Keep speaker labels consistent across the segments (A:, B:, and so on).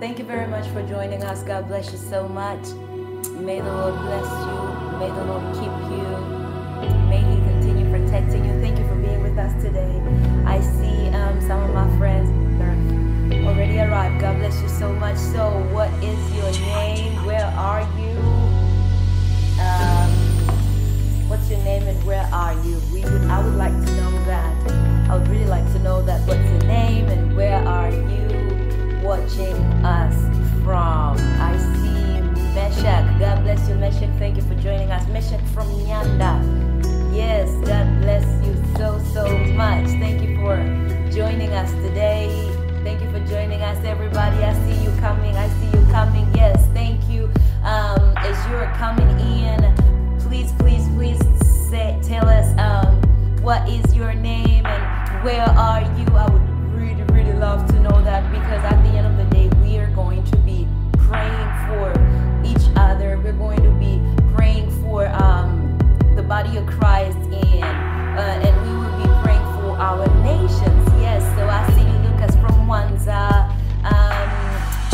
A: Thank you very much for joining us. God bless you so much. May the Lord bless you. May the Lord keep you. May He continue protecting you. Thank you for being with us today. I see um, some of my friends already arrived. God bless you so much. So, what is your name? Where are you? Um, what's your name and where are you? We would, I would like to know that. I would really like to know that. What's your name and where are you watching us from? I see Meshach. God bless you, Meshach. Thank you for joining us. Meshach from Nyanda. Yes, God bless you so, so much. Thank you for joining us today. Thank you for joining us, everybody. I see you coming. I see you coming. Yes, thank you. Um, as you're coming in, please, please, please say, tell us um, what is your name and where are you. I would love to know that because at the end of the day, we are going to be praying for each other. We're going to be praying for um, the body of Christ and uh, and we will be praying for our nations. Yes, so I see Lucas from Mwanza. Um,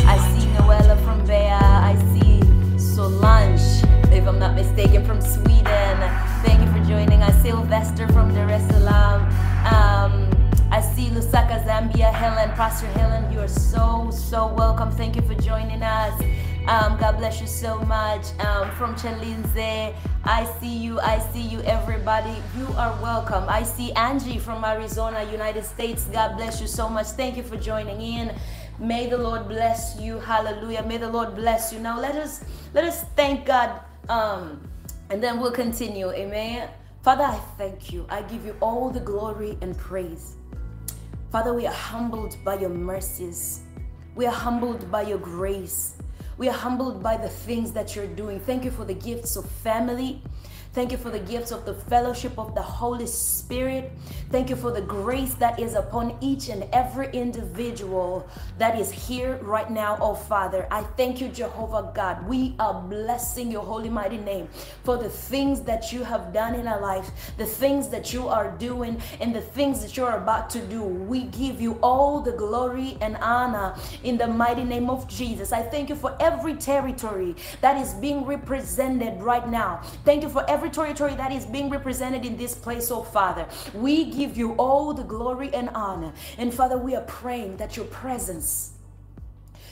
A: I see Noella from Bea. I see Solange, if I'm not mistaken, from Sweden. Thank you for joining us. Sylvester from Dar es Salaam. Um, I see Lusaka, Zambia, Helen, Pastor Helen. You are so, so welcome. Thank you for joining us. Um, God bless you so much. Um, from Chalinze, I see you. I see you, everybody. You are welcome. I see Angie from Arizona, United States. God bless you so much. Thank you for joining in. May the Lord bless you. Hallelujah. May the Lord bless you. Now let us let us thank God. Um, and then we'll continue. Amen. Father, I thank you. I give you all the glory and praise. Father, we are humbled by your mercies. We are humbled by your grace. We are humbled by the things that you're doing. Thank you for the gifts of family. Thank you for the gifts of the fellowship of the Holy Spirit. Thank you for the grace that is upon each and every individual that is here right now, oh Father. I thank you, Jehovah God. We are blessing your holy, mighty name for the things that you have done in our life, the things that you are doing, and the things that you're about to do. We give you all the glory and honor in the mighty name of Jesus. I thank you for every territory that is being represented right now. Thank you for every territory that is being represented in this place, oh Father. We give you all the glory and honor. And Father, we are praying that your presence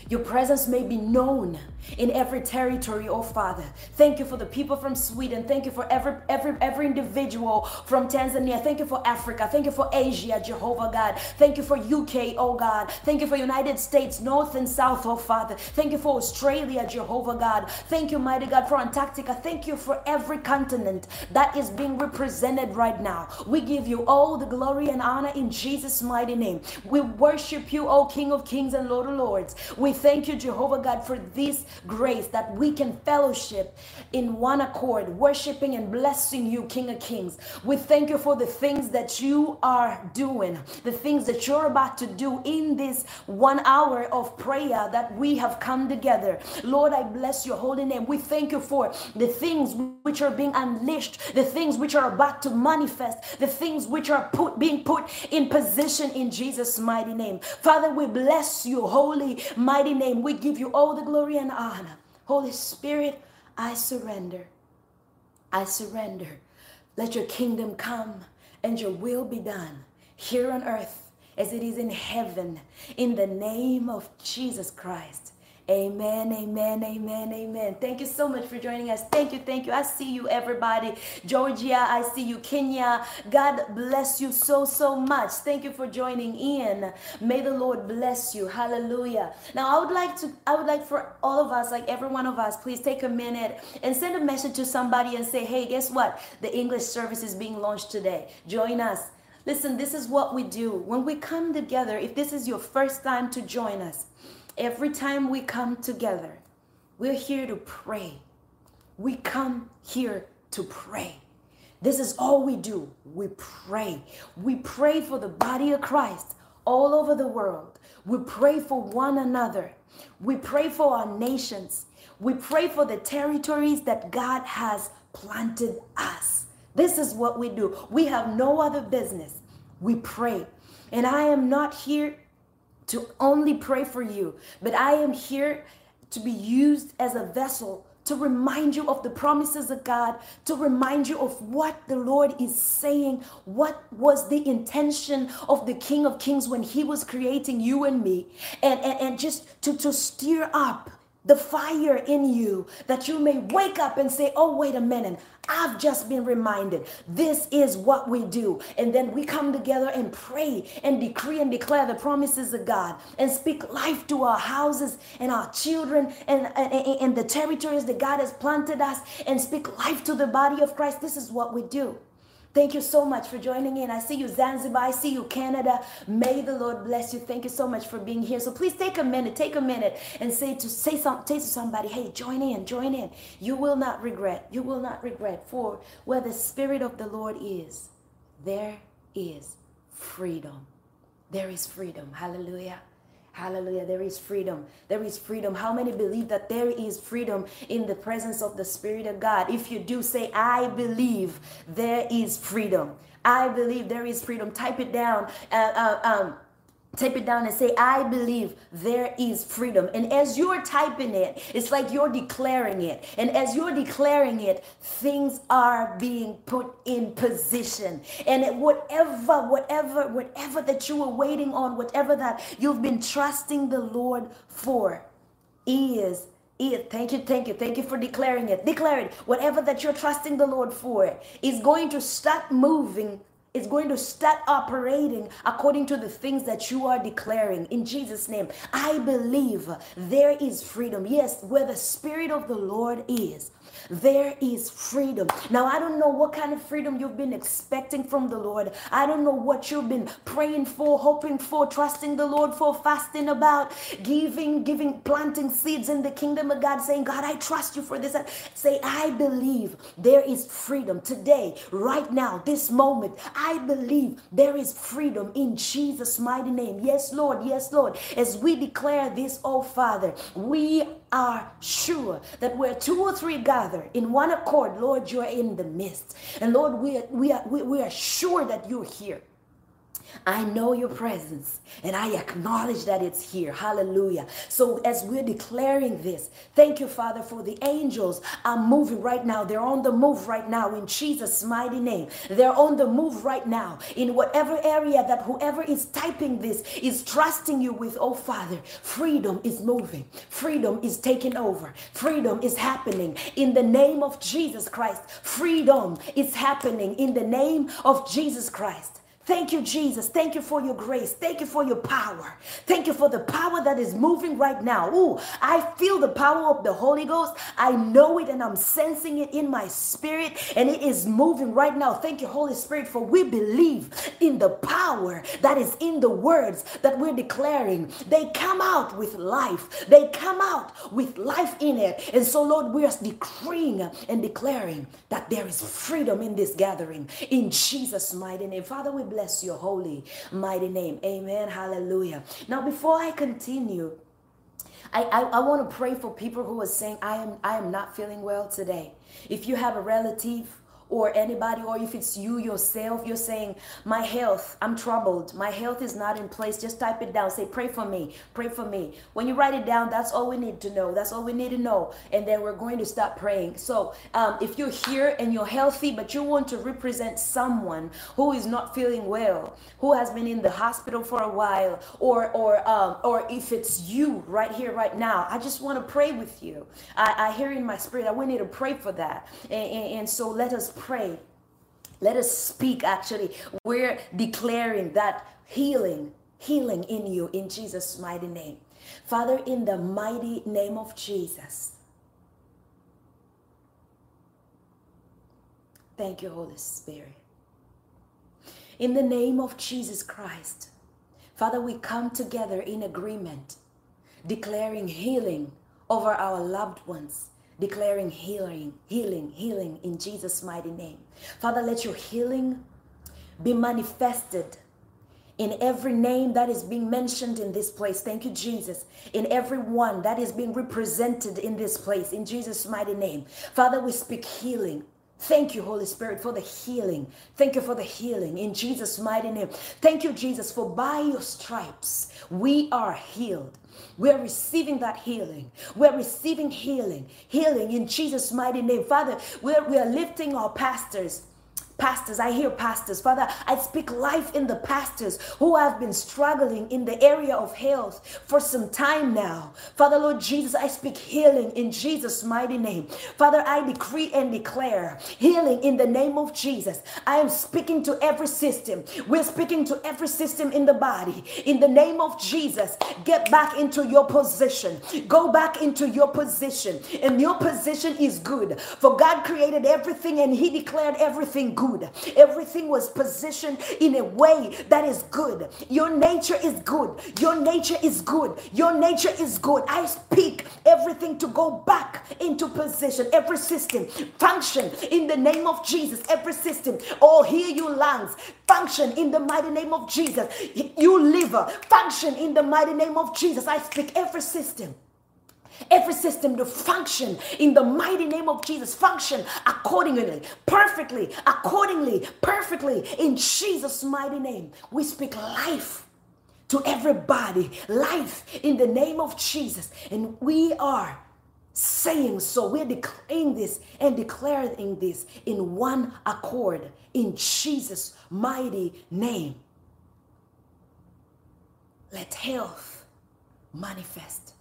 A: your presence may be known in every territory, oh Father. Thank you for the people from Sweden. Thank you for every every every individual from Tanzania. Thank you for Africa. Thank you for Asia, Jehovah God. Thank you for UK, oh God. Thank you for United States, North and South, oh Father. Thank you for Australia, Jehovah God. Thank you, mighty God, for Antarctica. Thank you for every continent that is being represented right now. We give you all the glory and honor in Jesus' mighty name. We worship you, O King of Kings and Lord of Lords. We thank you, Jehovah God, for this grace that we can fellowship in one accord, worshiping and blessing you, King of Kings. We thank you for the things that you are doing, the things that you're about to do in this one hour of prayer that we have come together. Lord, I bless your holy name. We thank you for the things which are being unleashed, the things which are about to manifest, the things which are put being put in position in Jesus' mighty name. Father, we bless you, holy, mighty name. We give you all the glory and honor. Holy Spirit, I surrender. I surrender. Let your kingdom come and your will be done here on earth as it is in heaven. In the name of Jesus Christ. Amen, amen, amen, amen. Thank you so much for joining us. Thank you, thank you. I see you, everybody. Georgia, I see you. Kenya, God bless you so, so much. Thank you for joining in. May the Lord bless you. Hallelujah. Now, I would like to, I would like for all of us, like every one of us, please take a minute and send a message to somebody and say, hey, guess what? The English service is being launched today. Join us. Listen, this is what we do. When we come together, if this is your first time to join us, Every time we come together, we're here to pray. We come here to pray. This is all we do. We pray. We pray for the body of Christ all over the world. We pray for one another. We pray for our nations. We pray for the territories that God has planted us. This is what we do. We have no other business. We pray. And I am not here to only pray for you, but I am here to be used as a vessel to remind you of the promises of God, to remind you of what the Lord is saying, what was the intention of the King of Kings when he was creating you and me, and, and, and just to, to stir up the fire in you that you may wake up and say, Oh, wait a minute. I've just been reminded this is what we do. And then we come together and pray and decree and declare the promises of God and speak life to our houses and our children and, and, and the territories that God has planted us and speak life to the body of Christ. This is what we do. Thank you so much for joining in. I see you, Zanzibar. I see you, Canada. May the Lord bless you. Thank you so much for being here. So please take a minute, take a minute and say to say some say to somebody, hey, join in, join in. You will not regret. You will not regret. For where the Spirit of the Lord is, there is freedom. There is freedom. Hallelujah. Hallelujah. There is freedom. There is freedom. How many believe that there is freedom in the presence of the Spirit of God? If you do, say, I believe there is freedom. I believe there is freedom. Type it down. Uh, uh, um, Type it down and say, I believe there is freedom. And as you're typing it, it's like you're declaring it. And as you're declaring it, things are being put in position. And whatever, whatever, whatever that you were waiting on, whatever that you've been trusting the Lord for, is it. thank you thank you thank you for declaring it declare it whatever that you're trusting the lord for is going to start moving is going to start operating according to the things that you are declaring in Jesus' name. I believe there is freedom. Yes, where the Spirit of the Lord is, there is freedom. Now, I don't know what kind of freedom you've been expecting from the Lord. I don't know what you've been praying for, hoping for, trusting the Lord for, fasting about, giving, giving, planting seeds in the kingdom of God, saying, God, I trust you for this. Say, I believe there is freedom today, right now, this moment. I believe there is freedom in Jesus' mighty name. Yes, Lord. Yes, Lord. As we declare this, oh Father, we are sure that where two or three gather in one accord, Lord, you're in the midst. And Lord, we are, we are, we are sure that you're here. I know your presence and I acknowledge that it's here. Hallelujah. So, as we're declaring this, thank you, Father, for the angels are moving right now. They're on the move right now in Jesus' mighty name. They're on the move right now in whatever area that whoever is typing this is trusting you with. Oh, Father, freedom is moving, freedom is taking over, freedom is happening in the name of Jesus Christ. Freedom is happening in the name of Jesus Christ. Thank you, Jesus. Thank you for your grace. Thank you for your power. Thank you for the power that is moving right now. Ooh, I feel the power of the Holy Ghost. I know it and I'm sensing it in my spirit and it is moving right now. Thank you, Holy Spirit, for we believe in the power that is in the words that we're declaring. They come out with life, they come out with life in it. And so, Lord, we are decreeing and declaring that there is freedom in this gathering in Jesus' mighty name. Father, we bless your holy, mighty name. Amen. Hallelujah. Now, before I continue, I, I, I want to pray for people who are saying, I am, I am not feeling well today. If you have a relative or anybody, or if it's you yourself, you're saying, My health, I'm troubled. My health is not in place. Just type it down. Say, Pray for me. Pray for me. When you write it down, that's all we need to know. That's all we need to know. And then we're going to start praying. So um, if you're here and you're healthy, but you want to represent someone who is not feeling well, who has been in the hospital for a while, or or um, or if it's you right here, right now, I just want to pray with you. I, I hear in my spirit, I want you to pray for that. and, and, and so let us pray. Pray, let us speak, actually. We're declaring that healing, healing in you in Jesus' mighty name. Father, in the mighty name of Jesus. Thank you, Holy Spirit. In the name of Jesus Christ, Father, we come together in agreement, declaring healing over our loved ones, declaring healing, healing, healing in Jesus' mighty name. Father, let your healing be manifested in every name that is being mentioned in this place. Thank you, Jesus. In every one that is being represented in this place, in Jesus' mighty name. Father, we speak healing. Thank you, Holy Spirit, for the healing. Thank you for the healing in Jesus' mighty name. Thank you, Jesus, for by your stripes we are healed. We're receiving that healing. We're receiving healing. Healing in Jesus' mighty name. Father, we're, we're lifting our pastors pastors. I hear pastors. Father, I speak life in the pastors who have been struggling in the area of health for some time now. Father, Lord Jesus, I speak healing in Jesus' mighty name. Father, I decree and declare healing in the name of Jesus. I am speaking to every system. We're speaking to every system in the body. In the name of Jesus, get back into your position. Go back into your position. And your position is good. For God created everything and He declared everything good good. Everything was positioned in a way that is good. Your nature is good. Your nature is good. Your nature is good. I speak everything to go back into position. Every system function in the name of Jesus. Every system. Oh, hear you lungs function in the mighty name of Jesus. You liver function in the mighty name of Jesus. I speak every system every system to function in the mighty name of Jesus. Function accordingly, perfectly, accordingly, perfectly in Jesus' mighty name. We speak life to everybody, life in the name of Jesus. And we are saying so. We're declaring this and declaring this in one accord in Jesus' mighty name. Let health manifest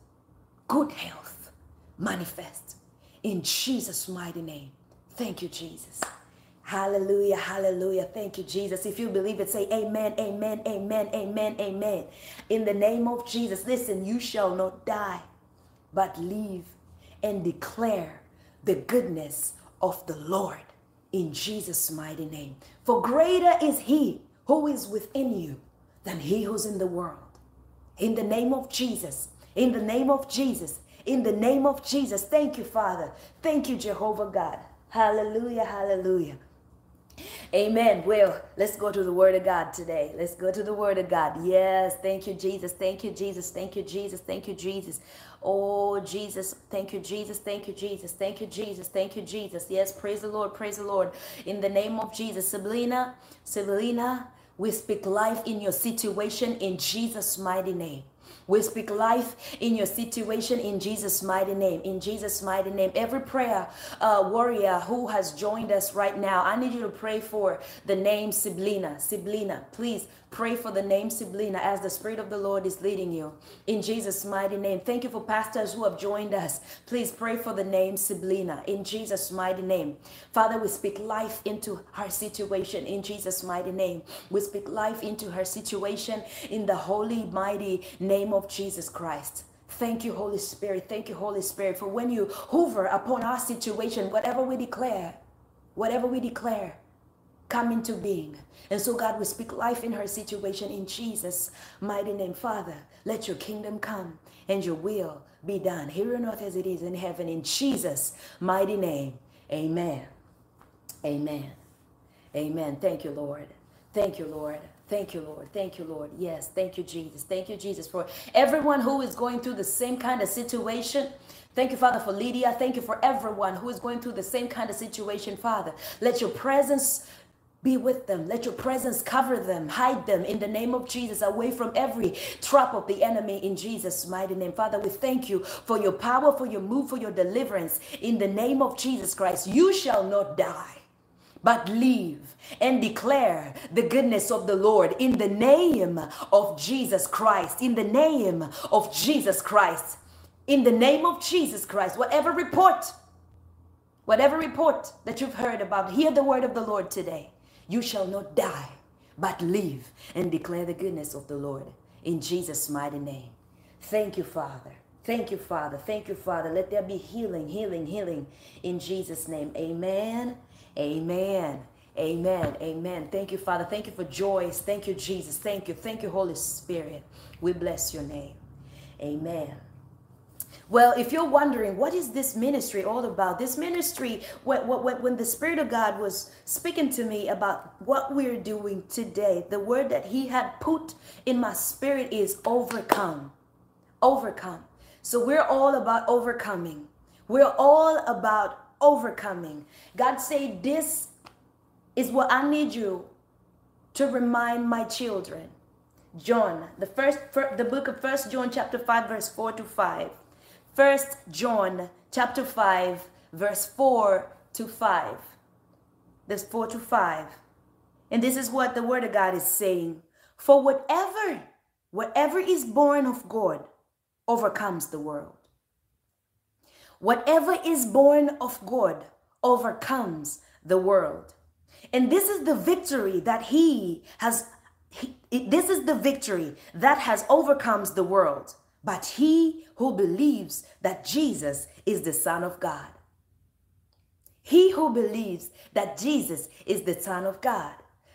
A: good health manifest in Jesus' mighty name. Thank you, Jesus. Hallelujah, hallelujah. Thank you, Jesus. If you believe it, say amen, amen, amen, amen, amen. In the name of Jesus, listen, you shall not die, but live and declare the goodness of the Lord in Jesus' mighty name. For greater is He who is within you than He who's in the world. In the name of Jesus, in the name of Jesus. In the name of Jesus. Thank you, Father. Thank you, Jehovah God. Hallelujah. Hallelujah. Amen. Well, let's go to the Word of God today. Let's go to the Word of God. Yes. Thank you, Jesus. Thank you, Jesus. Thank you, Jesus. Thank you, Jesus. Oh, Jesus. Thank you, Jesus. Thank you, Jesus. Thank you, Jesus. Thank you, Jesus. Yes. Praise the Lord. Praise the Lord. In the name of Jesus. Sabrina, Sabrina, we speak life in your situation in Jesus' mighty name. We speak life in your situation in Jesus' mighty name. In Jesus' mighty name. Every prayer uh, warrior who has joined us right now, I need you to pray for the name Siblina. Siblina, please Pray for the name Siblina as the Spirit of the Lord is leading you. In Jesus' mighty name. Thank you for pastors who have joined us. Please pray for the name Siblina. In Jesus' mighty name. Father, we speak life into her situation. In Jesus' mighty name. We speak life into her situation in the holy, mighty name of Jesus Christ. Thank you, Holy Spirit. Thank you, Holy Spirit, for when you hover upon our situation, whatever we declare, whatever we declare, come into being. And so, God, we speak life in her situation in Jesus' mighty name. Father, let your kingdom come and your will be done here on earth as it is in heaven. In Jesus' mighty name. Amen. Amen. Amen. Thank you, Lord. Thank you, Lord. Thank you, Lord. Thank you, Lord. Yes, thank you, Jesus. Thank you, Jesus, for everyone who is going through the same kind of situation. Thank you, Father, for Lydia. Thank you for everyone who is going through the same kind of situation, Father. Let your presence be with them. Let your presence cover them, hide them in the name of Jesus, away from every trap of the enemy in Jesus' mighty name. Father, we thank you for your power, for your move, for your deliverance in the name of Jesus Christ. You shall not die, but live and declare the goodness of the Lord in the name of Jesus Christ. In the name of Jesus Christ. In the name of Jesus Christ. Whatever report, whatever report that you've heard about, hear the word of the Lord today. You shall not die, but live and declare the goodness of the Lord in Jesus' mighty name. Thank you, Father. Thank you, Father. Thank you, Father. Let there be healing, healing, healing in Jesus' name. Amen. Amen. Amen. Amen. Thank you, Father. Thank you for Joyce. Thank you, Jesus. Thank you. Thank you, Holy Spirit. We bless your name. Amen. Well, if you're wondering, what is this ministry all about? This ministry, when, when, when the Spirit of God was speaking to me about what we're doing today, the word that He had put in my spirit is overcome. Overcome. So we're all about overcoming. We're all about overcoming. God said, This is what I need you to remind my children. John, the first, the book of First John chapter 5 verse 4 to 5. First John chapter 5 verse 4 to 5. There's 4 to 5. And this is what the word of God is saying. For whatever, whatever is born of God overcomes the world. Whatever is born of God overcomes the world. And this is the victory that he has he, this is the victory that has overcomes the world. But he who believes that Jesus is the son of God. He who believes that Jesus is the son of God.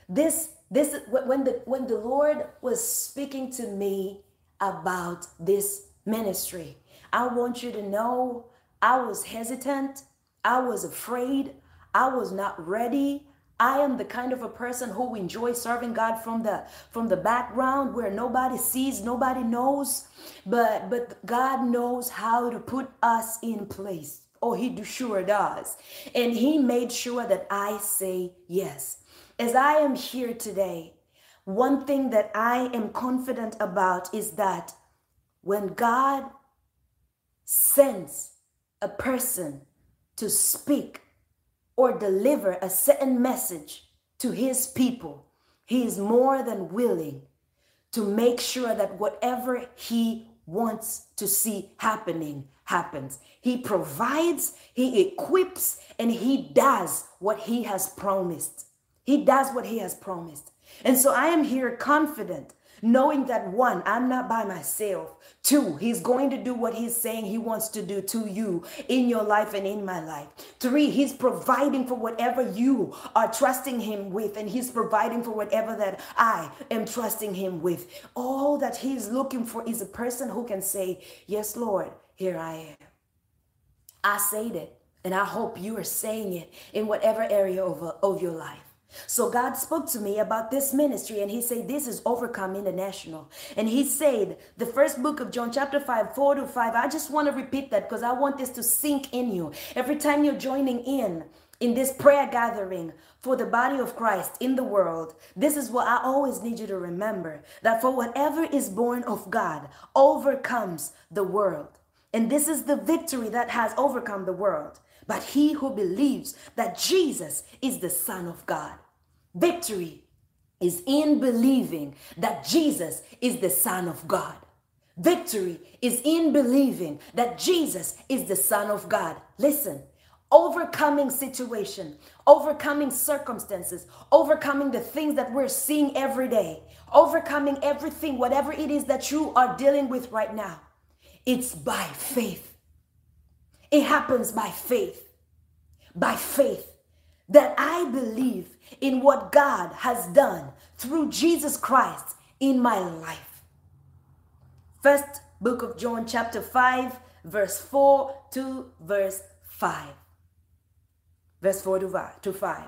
A: This this when the when the Lord was speaking to me about this ministry, I want you to know I was hesitant. I was afraid. I was not ready. I am the kind of a person who enjoys serving God from the from the background where nobody sees, nobody knows, but but God knows how to put us in place. Oh, he do, sure does. And he made sure that I say yes. As I am here today, one thing that I am confident about is that when God sends a person to speak or deliver a certain message to his people, he is more than willing to make sure that whatever he wants to see happening happens. He provides, he equips, and he does what he has promised. He does what he has promised. And so I am here confident knowing that one, I'm not by myself. Two, he's going to do what he's saying he wants to do to you in your life and in my life. Three, he's providing for whatever you are trusting him with, and he's providing for whatever that I am trusting him with. All that he's looking for is a person who can say, Yes, Lord, here I am. I said it, and I hope you are saying it in whatever area of, of your life. So God spoke to me about this ministry and he said, this is Overcome International. And he said, the first book of John chapter 5, 4 to 5, I just want to repeat that because I want this to sink in you. Every time you're joining in, in this prayer gathering for the body of Christ in the world, this is what I always need you to remember that for whatever is born of God overcomes the world. And this is the victory that has overcome the world but he who believes that Jesus is the Son of God. Victory is in believing that Jesus is the Son of God. Victory is in believing that Jesus is the Son of God. Listen, overcoming situation, overcoming circumstances, overcoming the things that we're seeing every day, overcoming everything, whatever it is that you are dealing with right now. It's by faith. It happens by faith. By faith that I believe in what God has done through Jesus Christ in my life. First book of John, chapter 5, verse 4 to verse 5. Verse 4 to 5.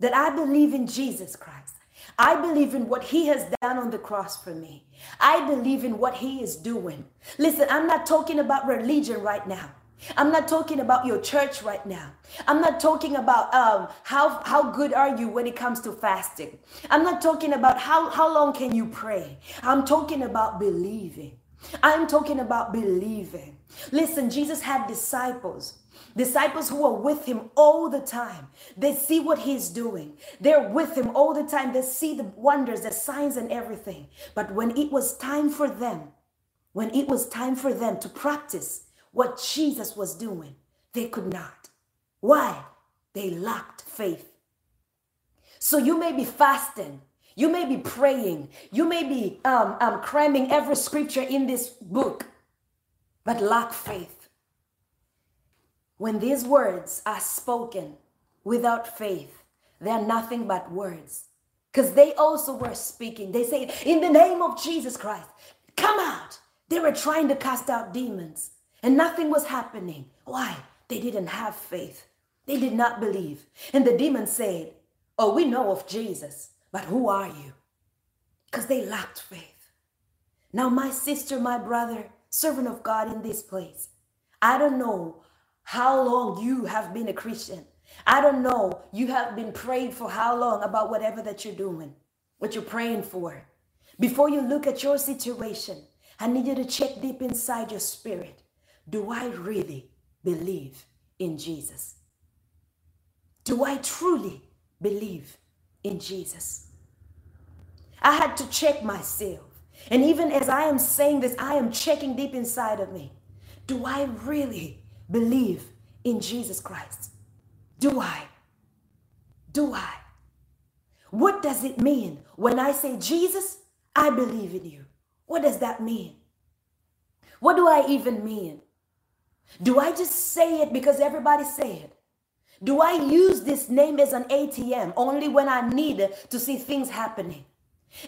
A: That I believe in Jesus Christ. I believe in what he has done on the cross for me. I believe in what he is doing. Listen, I'm not talking about religion right now. I'm not talking about your church right now. I'm not talking about um, how, how good are you when it comes to fasting. I'm not talking about how, how long can you pray. I'm talking about believing. I'm talking about believing. Listen, Jesus had disciples. Disciples who are with him all the time. They see what he's doing. They're with him all the time. They see the wonders, the signs, and everything. But when it was time for them, when it was time for them to practice what Jesus was doing, they could not. Why? They lacked faith. So you may be fasting, you may be praying, you may be um, um, cramming every scripture in this book, but lack faith. When these words are spoken without faith, they're nothing but words. Because they also were speaking. They say, In the name of Jesus Christ, come out. They were trying to cast out demons and nothing was happening. Why? They didn't have faith. They did not believe. And the demon said, Oh, we know of Jesus, but who are you? Because they lacked faith. Now, my sister, my brother, servant of God in this place, I don't know how long you have been a Christian. I don't know. You have been praying for how long about whatever that you're doing, what you're praying for. Before you look at your situation, I need you to check deep inside your spirit. Do I really believe in Jesus? Do I truly believe in Jesus? I had to check myself. And even as I am saying this, I am checking deep inside of me. Do I really believe in Jesus Christ? Do I? Do I? What does it mean when I say, Jesus, I believe in you? What does that mean? What do I even mean? Do I just say it because everybody say it? Do I use this name as an ATM only when I need to see things happening?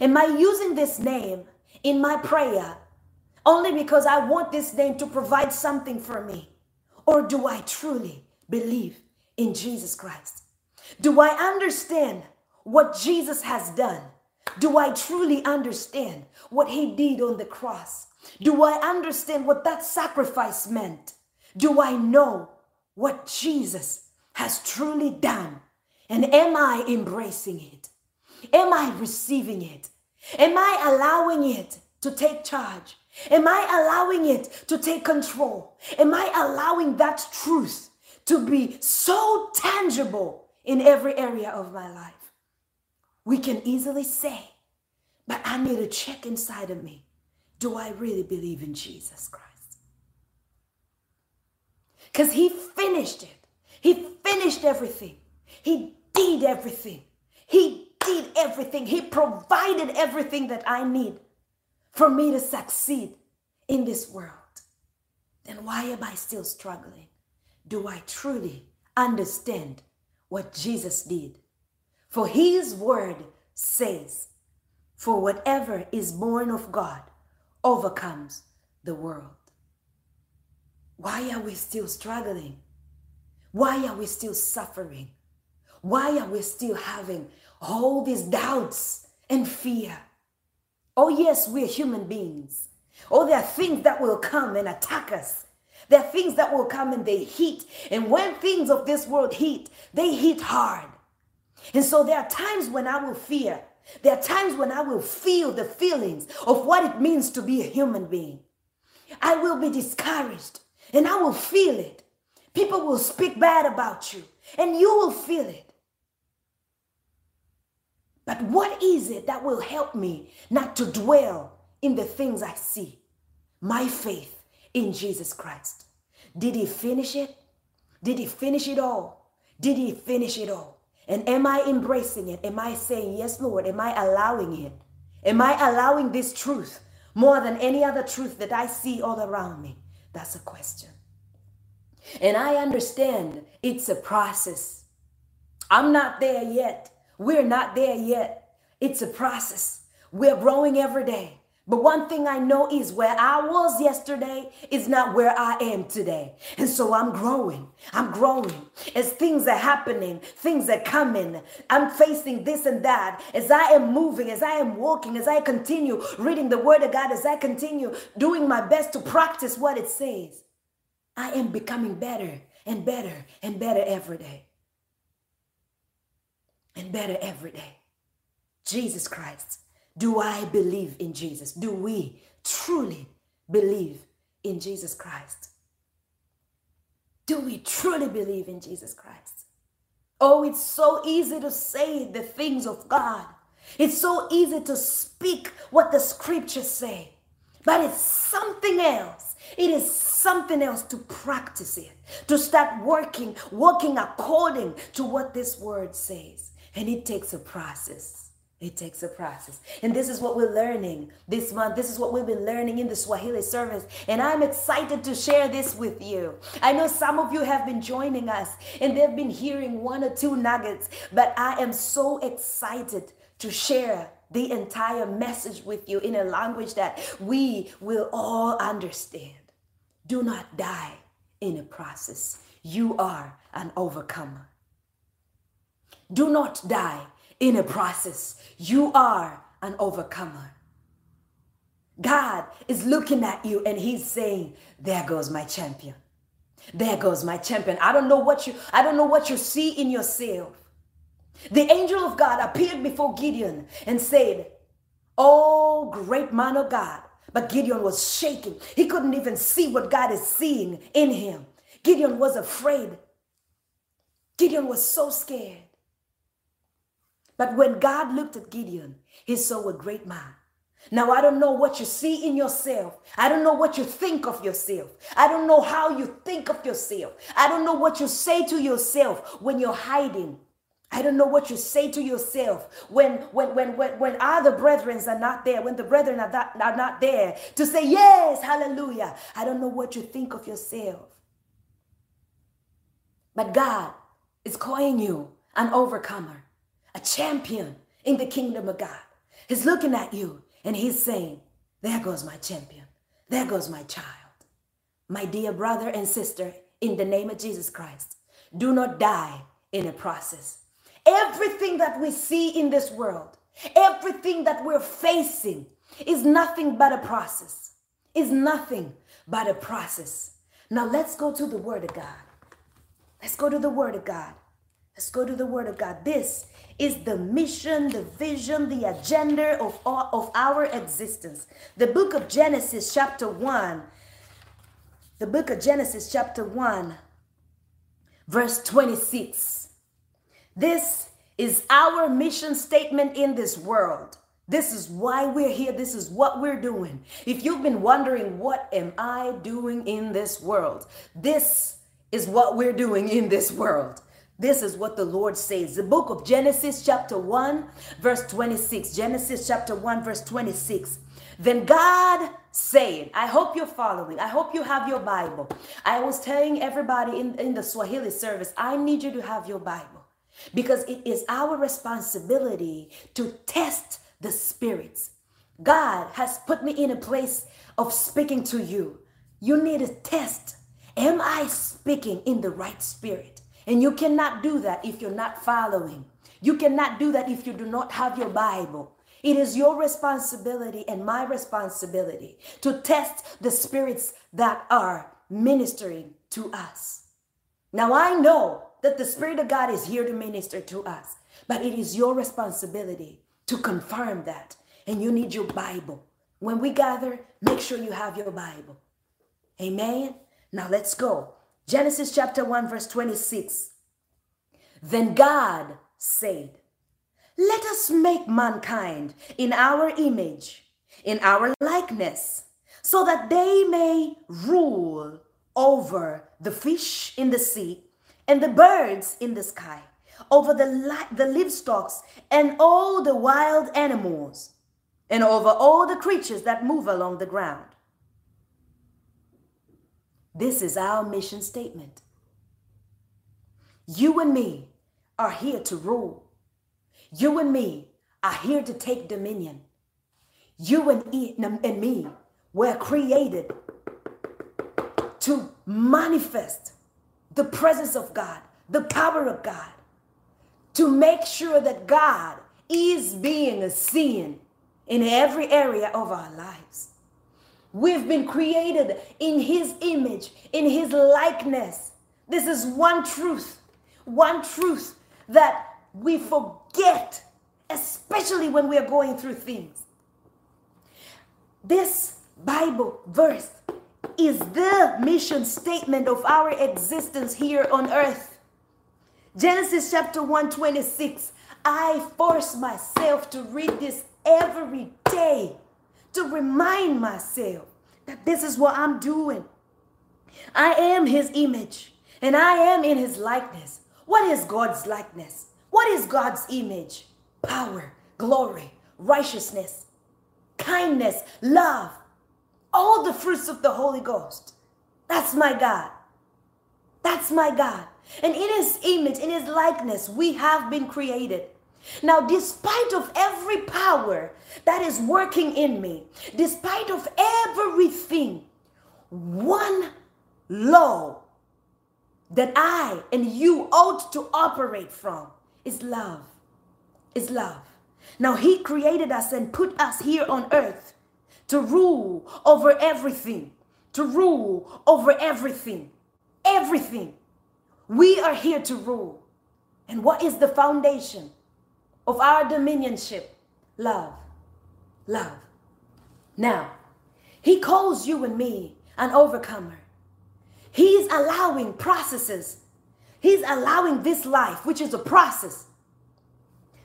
A: Am I using this name in my prayer only because I want this name to provide something for me? Or do I truly believe in Jesus Christ? Do I understand what Jesus has done? Do I truly understand what he did on the cross? Do I understand what that sacrifice meant? Do I know what Jesus has truly done? And am I embracing it? Am I receiving it? Am I allowing it to take charge? Am I allowing it to take control? Am I allowing that truth to be so tangible in every area of my life? We can easily say, but I need to check inside of me. Do I really believe in Jesus Christ? Because he finished it. He finished everything. He did everything. He did everything. He provided everything that I need for me to succeed in this world. Then why am I still struggling? Do I truly understand what Jesus did? For his word says, For whatever is born of God overcomes the world. Why are we still struggling? Why are we still suffering? Why are we still having all these doubts and fear? Oh, yes, we're human beings. Oh, there are things that will come and attack us. There are things that will come and they hit. And when things of this world hit, they hit hard. And so there are times when I will fear. There are times when I will feel the feelings of what it means to be a human being. I will be discouraged and I will feel it. People will speak bad about you and you will feel it. But what is it that will help me not to dwell in the things I see? My faith in Jesus Christ. Did he finish it? Did he finish it all? Did he finish it all? And am I embracing it? Am I saying, Yes, Lord? Am I allowing it? Am I allowing this truth more than any other truth that I see all around me? That's a question. And I understand it's a process. I'm not there yet. We're not there yet. It's a process. We're growing every day. But one thing I know is where I was yesterday is not where I am today. And so I'm growing. I'm growing. As things are happening, things are coming. I'm facing this and that. As I am moving, as I am walking, as I continue reading the word of God, as I continue doing my best to practice what it says, I am becoming better and better and better every day and better every day. Jesus Christ. Do I believe in Jesus? Do we truly believe in Jesus Christ? Do we truly believe in Jesus Christ? Oh, it's so easy to say the things of God. It's so easy to speak what the scriptures say. But it's something else. It is something else to practice it, to start working, working according to what this word says. And it takes a process. It takes a process. And this is what we're learning this month. This is what we've been learning in the Swahili service. And I'm excited to share this with you. I know some of you have been joining us and they've been hearing one or two nuggets, but I am so excited to share the entire message with you in a language that we will all understand. Do not die in a process. You are an overcomer. Do not die in a process. You are an overcomer. God is looking at you and he's saying, There goes my champion. There goes my champion. I don't know what you I don't know what you see in yourself. The angel of God appeared before Gideon and said, "Oh, great man of God." But Gideon was shaking. He couldn't even see what God is seeing in him. Gideon was afraid. Gideon was so scared. But when God looked at Gideon, he saw a great man. Now, I don't know what you see in yourself. I don't know what you think of yourself. I don't know how you think of yourself. I don't know what you say to yourself when you're hiding. I don't know what you say to yourself when when when when, when other brethren are not there, when the brethren are not, are not there to say, Yes, hallelujah. I don't know what you think of yourself. But God is calling you an overcomer, a champion in the kingdom of God. He's looking at you and he's saying, There goes my champion. There goes my child. My dear brother and sister, in the name of Jesus Christ, do not die in a process. Everything that we see in this world, everything that we're facing, is nothing but a process. Is nothing but a process. Now let's go to the Word of God. Let's go to the Word of God. Let's go to the Word of God. This is the mission, the vision, the agenda of, all, of our existence. The book of Genesis, chapter 1. The book of Genesis, chapter 1, verse 26. This is our mission statement in this world. This is why we're here. This is what we're doing. If you've been wondering, what am I doing in this world? This is what we're doing in this world. This is what the Lord says. The book of Genesis, chapter 1, verse 26. Genesis, chapter 1, verse 26. Then God said, I hope you're following. I hope you have your Bible. I was telling everybody in, in the Swahili service, I need you to have your Bible because it is our responsibility to test the spirits. God has put me in a place of speaking to you. You need a test Am I speaking in the right spirit? And you cannot do that if you're not following. You cannot do that if you do not have your Bible. It is your responsibility and my responsibility to test the spirits that are ministering to us. Now, I know that the Spirit of God is here to minister to us, but it is your responsibility to confirm that. And you need your Bible. When we gather, make sure you have your Bible. Amen. Now let's go. Genesis chapter 1, verse 26. Then God said, Let us make mankind in our image, in our likeness, so that they may rule over the fish in the sea and the birds in the sky, over the, li- the livestock and all the wild animals, and over all the creatures that move along the ground. This is our mission statement. You and me are here to rule. You and me are here to take dominion. You and, and me were created to manifest the presence of God, the power of God, to make sure that God is being seen in every area of our lives. We've been created in His image, in His likeness. This is one truth, one truth that we forget, especially when we are going through things. This Bible verse is the mission statement of our existence here on earth. Genesis chapter 126. I force myself to read this every day to remind myself that this is what I'm doing. I am his image and I am in his likeness. What is God's likeness? What is God's image? Power, glory, righteousness, kindness, love, all the fruits of the Holy Ghost. That's my God. That's my God. And in his image, in his likeness, we have been created. Now, despite of every power that is working in me, despite of everything, one law that I and you ought to operate from is love. Is love. Now, He created us and put us here on earth to rule over everything, to rule over everything, everything. We are here to rule. And what is the foundation of our dominionship? Love. Love. Now, he calls you and me an overcomer. He's allowing processes. He's allowing this life, which is a process,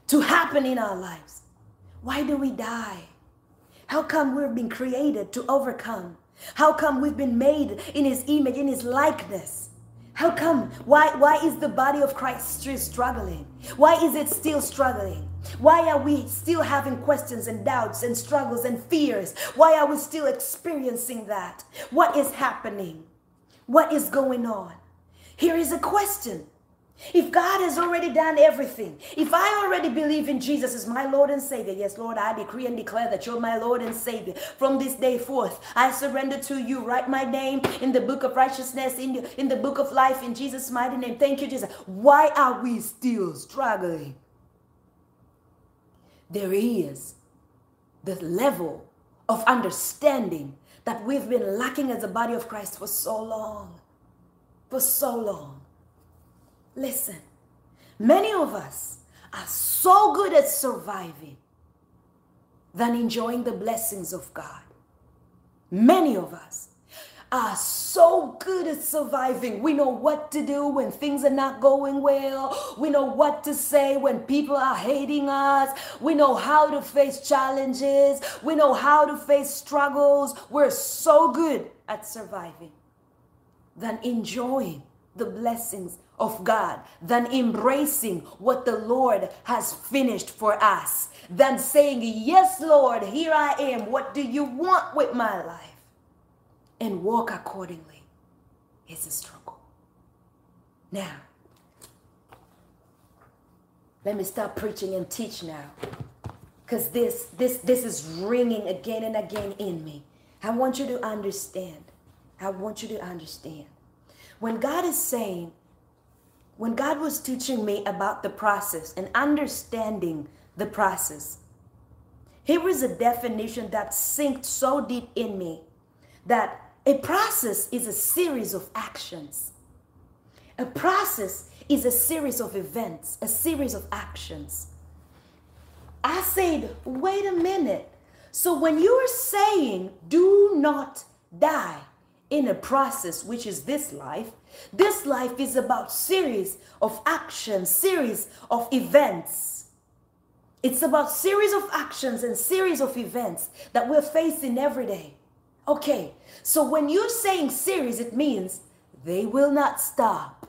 A: to happen in our lives. Why do we die? How come we've been created to overcome? How come we've been made in his image, in his likeness? How come? Why, why is the body of Christ still struggling? Why is it still struggling? Why are we still having questions and doubts and struggles and fears? Why are we still experiencing that? What is happening? What is going on? Here is a question if God has already done everything, if I already believe in Jesus as my Lord and Savior, yes, Lord, I decree and declare that you're my Lord and Savior. From this day forth, I surrender to you. Write my name in the book of righteousness, in, the, in the book of life, in Jesus' mighty name. Thank you, Jesus. Why are we still struggling? There is the level of understanding that we've been lacking as a body of Christ for so long. For so long. Listen, many of us are so good at surviving than enjoying the blessings of God. Many of us are so good at surviving. We know what to do when things are not going well. We know what to say when people are hating us. We know how to face challenges. We know how to face struggles. We're so good at surviving than enjoying the blessings of God than embracing what the Lord has finished for us, than saying, Yes, Lord, here I am. What do you want with my life? And walk accordingly. It's a struggle. Now, let me stop preaching and teach now. Because this, this, this is ringing again and again in me. I want you to understand. I want you to understand. When God is saying, when God was teaching me about the process and understanding the process, here is a definition that sinked so deep in me that a process is a series of actions. A process is a series of events, a series of actions. I said, wait a minute. So when you're saying do not die in a process, which is this life, this life is about series of actions, series of events. It's about series of actions and series of events that we're facing every day. Okay, so when you're saying series, it means they will not stop.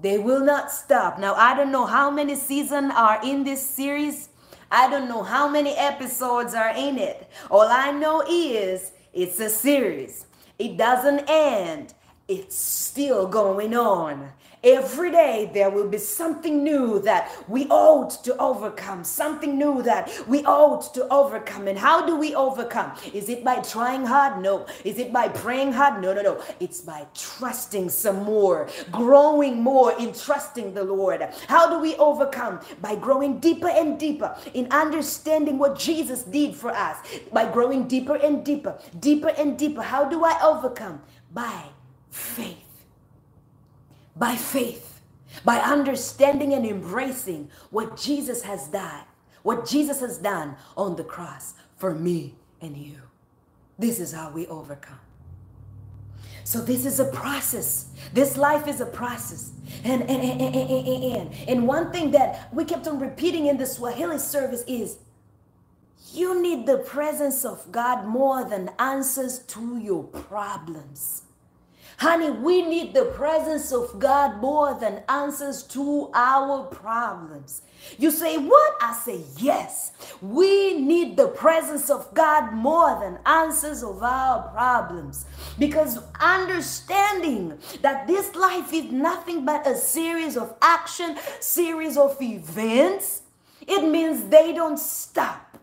A: They will not stop. Now, I don't know how many seasons are in this series. I don't know how many episodes are in it. All I know is it's a series. It doesn't end it's still going on. Every day there will be something new that we ought to overcome, something new that we ought to overcome. And how do we overcome? Is it by trying hard? No. Is it by praying hard? No, no, no. It's by trusting some more, growing more in trusting the Lord. How do we overcome? By growing deeper and deeper in understanding what Jesus did for us, by growing deeper and deeper, deeper and deeper. How do I overcome? By faith. By faith, by understanding and embracing what Jesus has done, what Jesus has done on the cross for me and you. This is how we overcome. So this is a process. This life is a process. And and, and, and, and, and, and one thing that we kept on repeating in the Swahili service is you need the presence of God more than answers to your problems. Honey, we need the presence of God more than answers to our problems. You say, What? I say, Yes. We need the presence of God more than answers of our problems. Because understanding that this life is nothing but a series of action, series of events, it means they don't stop.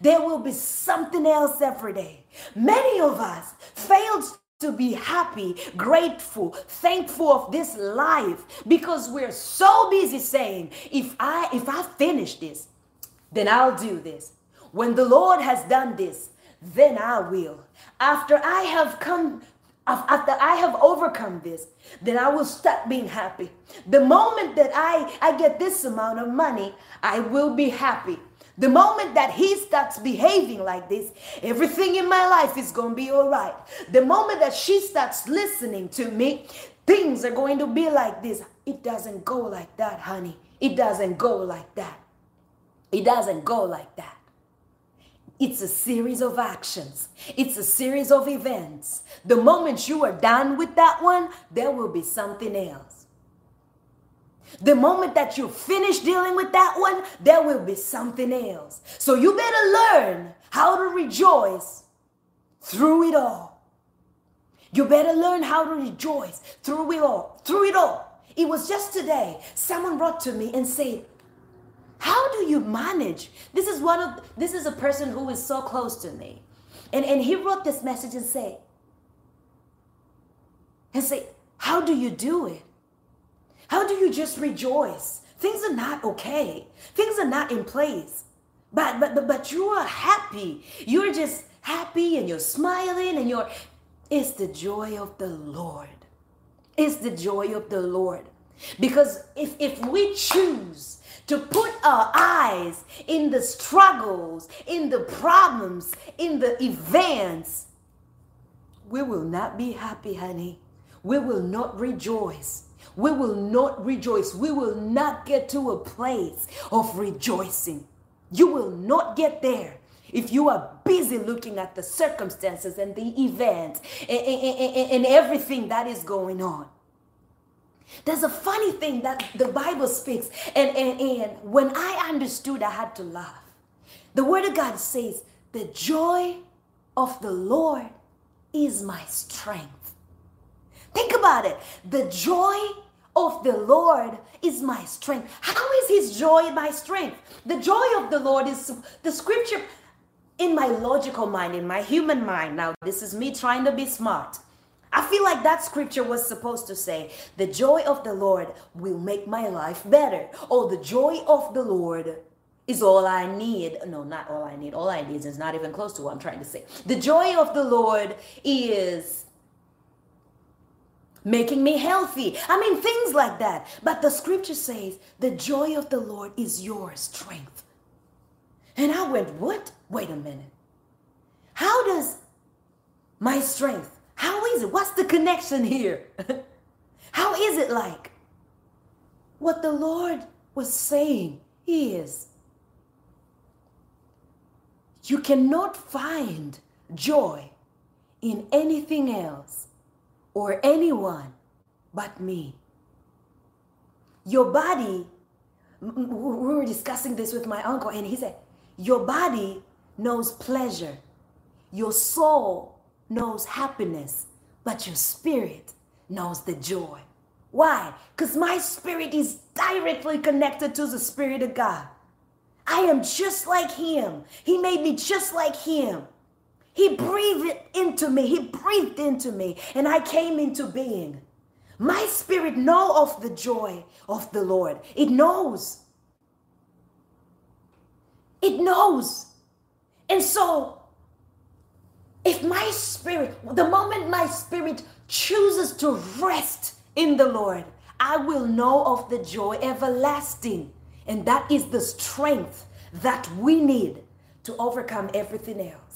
A: There will be something else every day. Many of us failed to be happy, grateful, thankful of this life because we're so busy saying, if I if I finish this, then I'll do this. When the Lord has done this, then I will. After I have come after I have overcome this, then I will start being happy. The moment that I, I get this amount of money, I will be happy. The moment that he starts behaving like this, everything in my life is going to be all right. The moment that she starts listening to me, things are going to be like this. It doesn't go like that, honey. It doesn't go like that. It doesn't go like that. It's a series of actions. It's a series of events. The moment you are done with that one, there will be something else. The moment that you finish dealing with that one, there will be something else. So you better learn how to rejoice through it all. You better learn how to rejoice through it all. Through it all. It was just today, someone brought to me and said, how do you manage? This is one of this is a person who is so close to me. And and he wrote this message and say, and say, how do you do it? How do you just rejoice? Things are not okay. Things are not in place. But but but, but you are happy. You're just happy and you're smiling and you're it's the joy of the Lord. It's the joy of the Lord. Because if if we choose to put our eyes in the struggles, in the problems, in the events, we will not be happy, honey. We will not rejoice. We will not rejoice. We will not get to a place of rejoicing. You will not get there if you are busy looking at the circumstances and the events and, and, and, everything that is going on. There's a funny thing that the Bible speaks, and, and, and when I understood, I had to laugh. The Word of God says, The joy of the Lord is my strength. Think about it. The joy of the Lord is my strength. How is His joy my strength? The joy of the Lord is the scripture in my logical mind, in my human mind. Now, this is me trying to be smart. I feel like that scripture was supposed to say, The joy of the Lord will make my life better. Oh, the joy of the Lord is all I need. No, not all I need. All I need is not even close to what I'm trying to say. The joy of the Lord is making me healthy. I mean, things like that. But the scripture says, The joy of the Lord is your strength. And I went, What? Wait a minute. How does my strength how is it? What's the connection here? How is it like? What the Lord was saying is you cannot find joy in anything else or anyone but me. Your body, we were discussing this with my uncle, and he said, Your body knows pleasure, your soul knows happiness, but your spirit knows the joy. Why? Because my spirit is directly connected to the Spirit of God. I am just like Him. He made me just like Him. He breathed into me. He breathed into me, and I came into being. My spirit know of the joy of the Lord. It knows. It knows. And so if my spirit, the moment my spirit chooses to rest in the Lord, I will know of the joy everlasting. And that is the strength that we need to overcome everything else.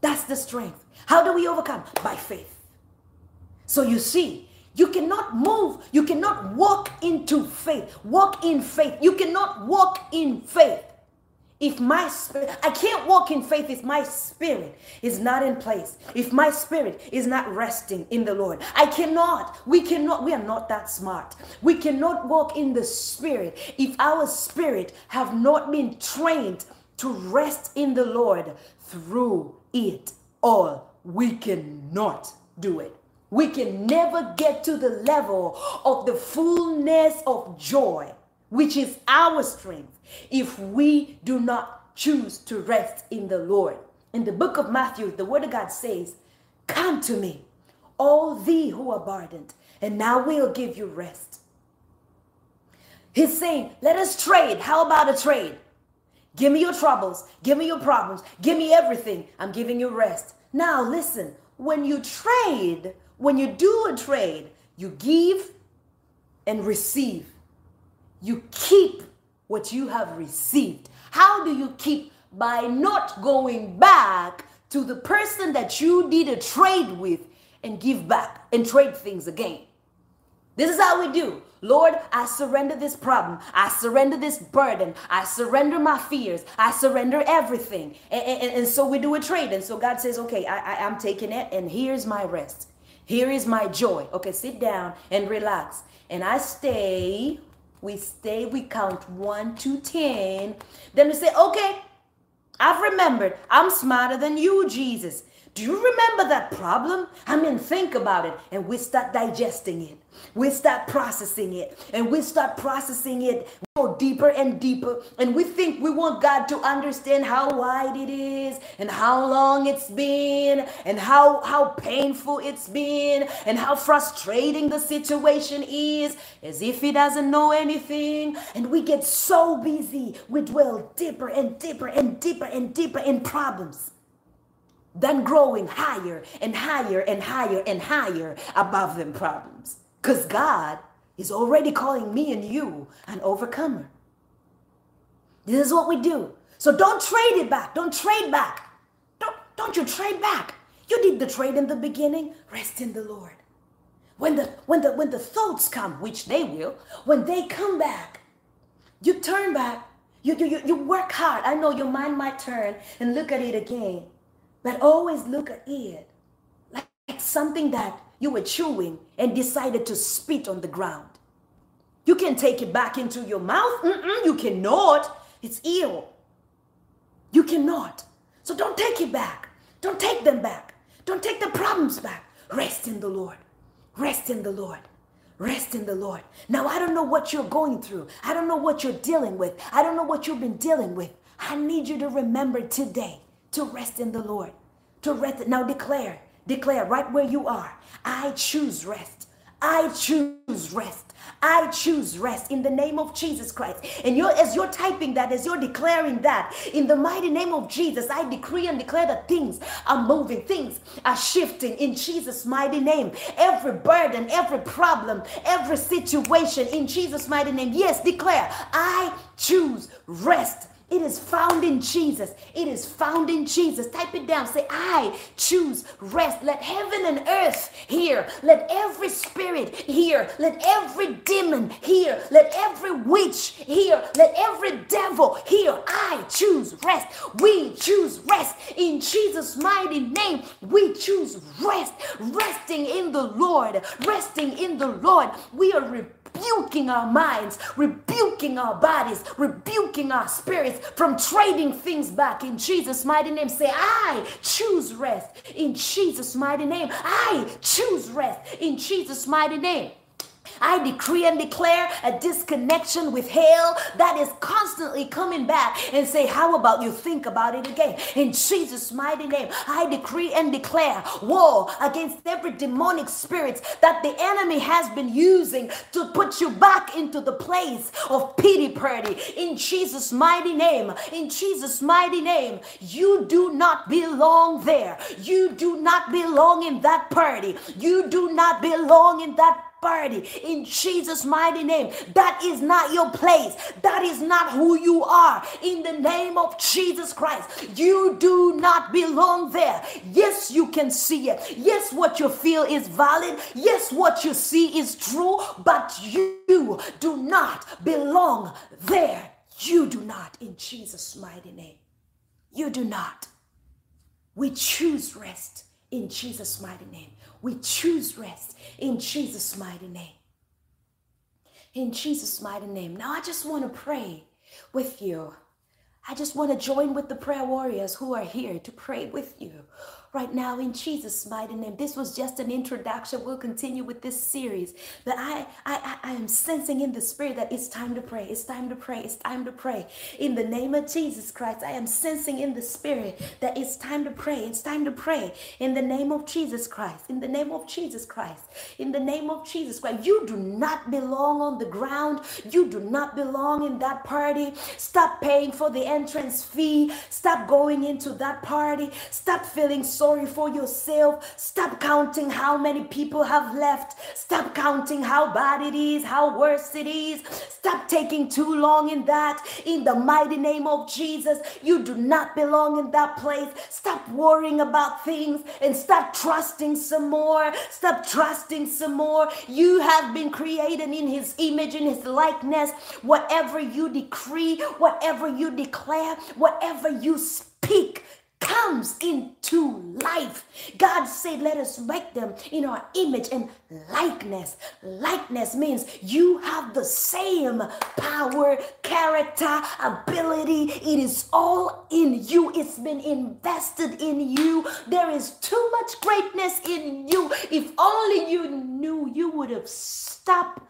A: That's the strength. How do we overcome? By faith. So you see, you cannot move, you cannot walk into faith, walk in faith. You cannot walk in faith if my spirit, I can't walk in faith if my spirit is not in place, if my spirit is not resting in the Lord. I cannot, we cannot, we are not that smart. We cannot walk in the spirit if our spirit have not been trained to rest in the Lord through it all. We cannot do it. We can never get to the level of the fullness of joy which is our strength, if we do not choose to rest in the Lord. In the book of Matthew, the word of God says, Come to me, all thee who are burdened, and now we'll give you rest. He's saying, Let us trade. How about a trade? Give me your troubles, give me your problems, give me everything. I'm giving you rest. Now, listen, when you trade, when you do a trade, you give and receive. You keep what you have received. How do you keep? By not going back to the person that you did a trade with and give back and trade things again. This is how we do. Lord, I surrender this problem. I surrender this burden. I surrender my fears. I surrender everything. And, and, and so we do a trade. And so God says, okay, I, I, I'm taking it, and here's my rest. Here is my joy. Okay, sit down and relax. And I stay. We stay, we count one to 10. Then we say, okay, I've remembered. I'm smarter than you, Jesus. Do you remember that problem? I mean, think about it. And we start digesting it. We start processing it. And we start processing it go deeper and deeper. And we think we want God to understand how wide it is and how long it's been and how, how painful it's been and how frustrating the situation is, as if He doesn't know anything. And we get so busy. We dwell deeper and deeper and deeper and deeper in problems than growing higher and higher and higher and higher above them problems. Because God is already calling me and you an overcomer. This is what we do. So don't trade it back. Don't trade back. Don't, don't you trade back. You did the trade in the beginning. Rest in the Lord. When the when the when the thoughts come, which they will, when they come back, you turn back. You, you, you work hard. I know your mind might turn and look at it again. But always look at it like, something that you were chewing and decided to spit on the ground. You can take it back into your mouth. Mm-mm, you cannot. It's ill. You cannot. So don't take it back. Don't take them back. Don't take the problems back. Rest in the Lord. Rest in the Lord. Rest in the Lord. Now, I don't know what you're going through. I don't know what you're dealing with. I don't know what you've been dealing with. I need you to remember today to rest in the Lord. To rest. Now declare, declare right where you are. I choose rest. I choose rest. I choose rest in the name of Jesus Christ. And you're, as you're typing that, as you're declaring that, in the mighty name of Jesus, I decree and declare that things are moving, things are shifting in Jesus' mighty name. Every burden, every problem, every situation in Jesus' mighty name. Yes, declare, I choose rest it is found in Jesus. It is found in Jesus. Type it down. Say, I choose rest. Let heaven and earth hear. Let every spirit hear. Let every demon hear. Let every witch hear. Let every devil hear. I choose rest. We choose rest in Jesus' mighty name. We choose rest. Resting in the Lord. Resting in the Lord. We are rebuking our minds, rebuking our bodies, rebuking our spirits from trading things back in Jesus' mighty name. Say, I choose rest in Jesus' mighty name. I choose rest in Jesus' mighty name. I decree and declare a disconnection with hell that is constantly coming back and say, How about you think about it again? In Jesus' mighty name, I decree and declare war against every demonic spirit that the enemy has been using to put you back into the place of pity party. In Jesus' mighty name, in Jesus' mighty name, you do not belong there. You do not belong in that party. You do not belong in that party in Jesus' mighty name. That is not your place. That is not who you are. In the name of Jesus Christ, you do not belong there. Yes, you can see it. Yes, what you feel is valid. Yes, what you see is true, but you do not belong there. You do not in Jesus' mighty name. You do not. We choose rest in Jesus' mighty name. We choose rest in Jesus' mighty name. In Jesus' mighty name. Now, I just want to pray with you. I just want to join with the prayer warriors who are here to pray with you right now in Jesus' mighty name. This was just an introduction. We'll continue with this series. But I, I, I am sensing in the spirit that it's time to pray. It's time to pray. It's time to pray. In the name of Jesus Christ, I am sensing in the spirit that it's time to pray. It's time to pray. In the name of Jesus Christ. In the name of Jesus Christ. In the name of Jesus Christ. You do not belong on the ground. You do not belong in that party. Stop paying for the entrance fee. Stop going into that party. Stop feeling sorry for yourself. Stop counting how many people have left. Stop counting how bad it is, how worse it is. Stop taking too long in that. In the mighty name of Jesus, you do not belong in that place. Stop worrying about things and stop trusting some more. Stop trusting some more. You have been created in His image, in His likeness. Whatever you decree, whatever you declare, whatever you speak comes into life. God said, Let us make them in our image and likeness. Likeness means you have the same power, character, ability. It is all in you, it's been invested in you. There is too much greatness in you. If only you knew, you would have stopped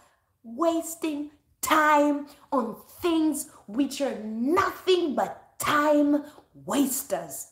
A: wasting time on things which are nothing but time wasters.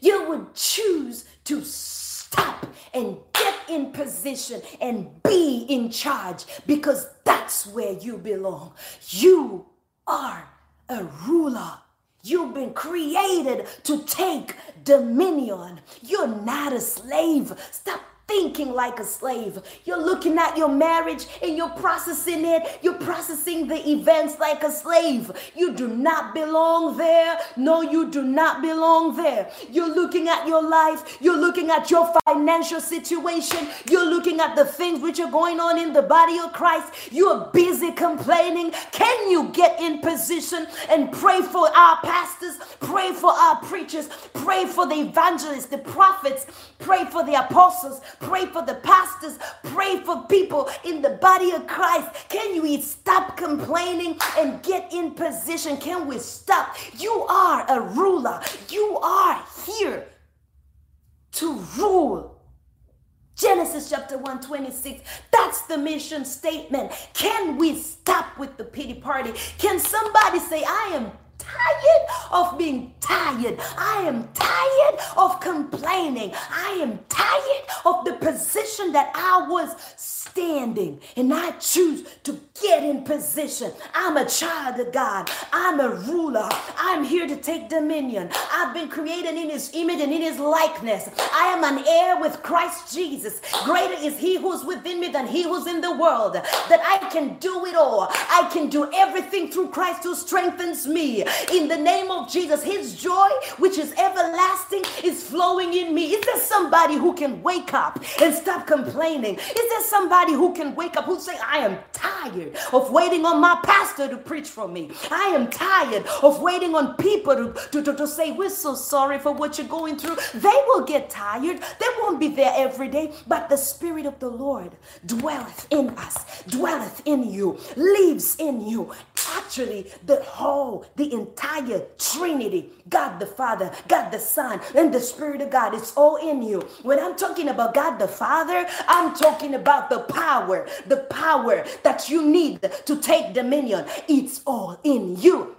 A: You would choose to stop and get in position and be in charge because that's where you belong. You are a ruler. You've been created to take dominion. You're not a slave. Stop thinking like a slave. You're looking at your marriage and you're processing it. You're processing the events like a slave. You do not belong there. No, you do not belong there. You're looking at your life. You're looking at your financial situation. You're looking at the things which are going on in the body of Christ. You're busy complaining. Can you get in position and pray for our pastors? Pray for our preachers. Pray for the evangelists, the prophets. Pray for the apostles Pray for the pastors. Pray for people in the body of Christ. Can you stop complaining and get in position? Can we stop? You are a ruler. You are here to rule. Genesis chapter 126. That's the mission statement. Can we stop with the pity party? Can somebody say, I am tired of being tired. I am tired of complaining. I am tired of the position that I was standing. And I choose to get in position. I'm a child of God. I'm a ruler. I'm here to take dominion. I've been created in his image and in his likeness. I am an heir with Christ Jesus. Greater is he who's within me than he who's in the world. That I can do it all. I can do everything through Christ who strengthens me in the name of Jesus. His joy, which is everlasting, is flowing in me. Is there somebody who can wake up and stop complaining? Is there somebody who can wake up who say, I am tired of waiting on my pastor to preach for me. I am tired of waiting on people to, to, to, to say, We're so sorry for what you're going through. They will get tired. They won't be there every day. But the Spirit of the Lord dwelleth in us, dwelleth in you, lives in you. Actually, the whole, the entire Trinity, God the Father, God the Son, and the Spirit of God, it's all in you. When I'm talking about God the Father, I'm talking about the power, the power that you need to take dominion. It's all in you.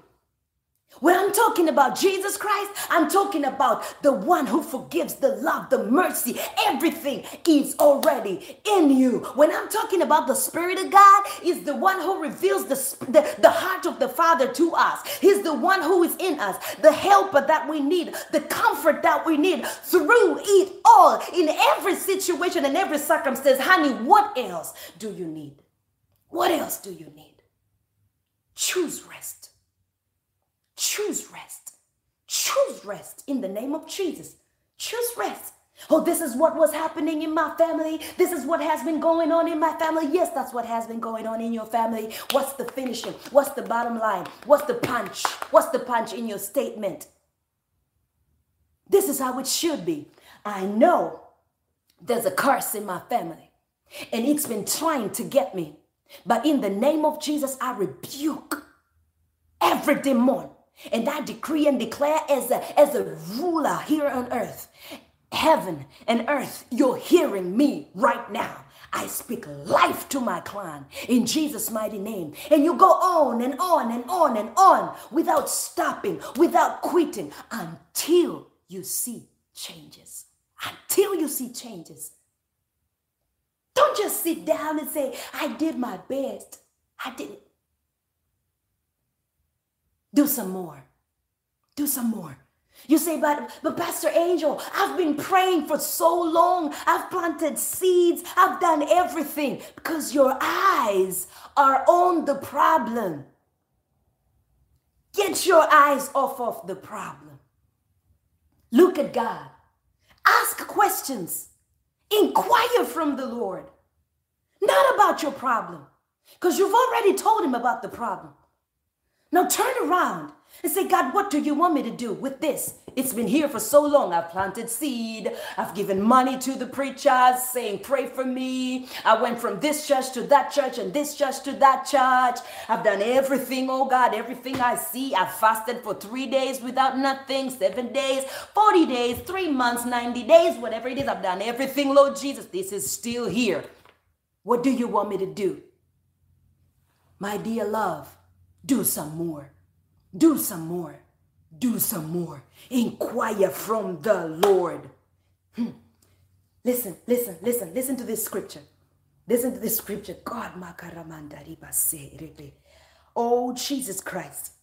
A: When I'm talking about Jesus Christ, I'm talking about the one who forgives, the love, the mercy, everything is already in you. When I'm talking about the Spirit of God, is the one who reveals the, the, the heart of the Father to us. He's the one who is in us, the helper that we need, the comfort that we need through it all, in every situation and every circumstance. Honey, what else do you need? What else do you need? Choose rest. Choose rest. Choose rest in the name of Jesus. Choose rest. Oh, this is what was happening in my family. This is what has been going on in my family. Yes, that's what has been going on in your family. What's the finishing? What's the bottom line? What's the punch? What's the punch in your statement? This is how it should be. I know there's a curse in my family and it's been trying to get me. But in the name of Jesus, I rebuke every demon and I decree and declare as a, as a ruler here on earth, heaven and earth, you're hearing me right now. I speak life to my clan in Jesus' mighty name. And you go on and on and on and on without stopping, without quitting until you see changes. Until you see changes. Don't just sit down and say, I did my best. I didn't. Do some more. Do some more. You say, but, but Pastor Angel, I've been praying for so long. I've planted seeds. I've done everything because your eyes are on the problem. Get your eyes off of the problem. Look at God. Ask questions. Inquire from the Lord. Not about your problem because you've already told him about the problem. Now turn around and say, God, what do you want me to do with this? It's been here for so long. I've planted seed. I've given money to the preachers saying, pray for me. I went from this church to that church and this church to that church. I've done everything, oh God, everything I see. I've fasted for three days without nothing, seven days, 40 days, three months, 90 days, whatever it is. I've done everything, Lord Jesus. This is still here. What do you want me to do? My dear love, do some more. Do some more. Do some more. Inquire from the Lord. Hmm. Listen, listen, listen, listen to this scripture. Listen to this scripture. God, oh Jesus Christ.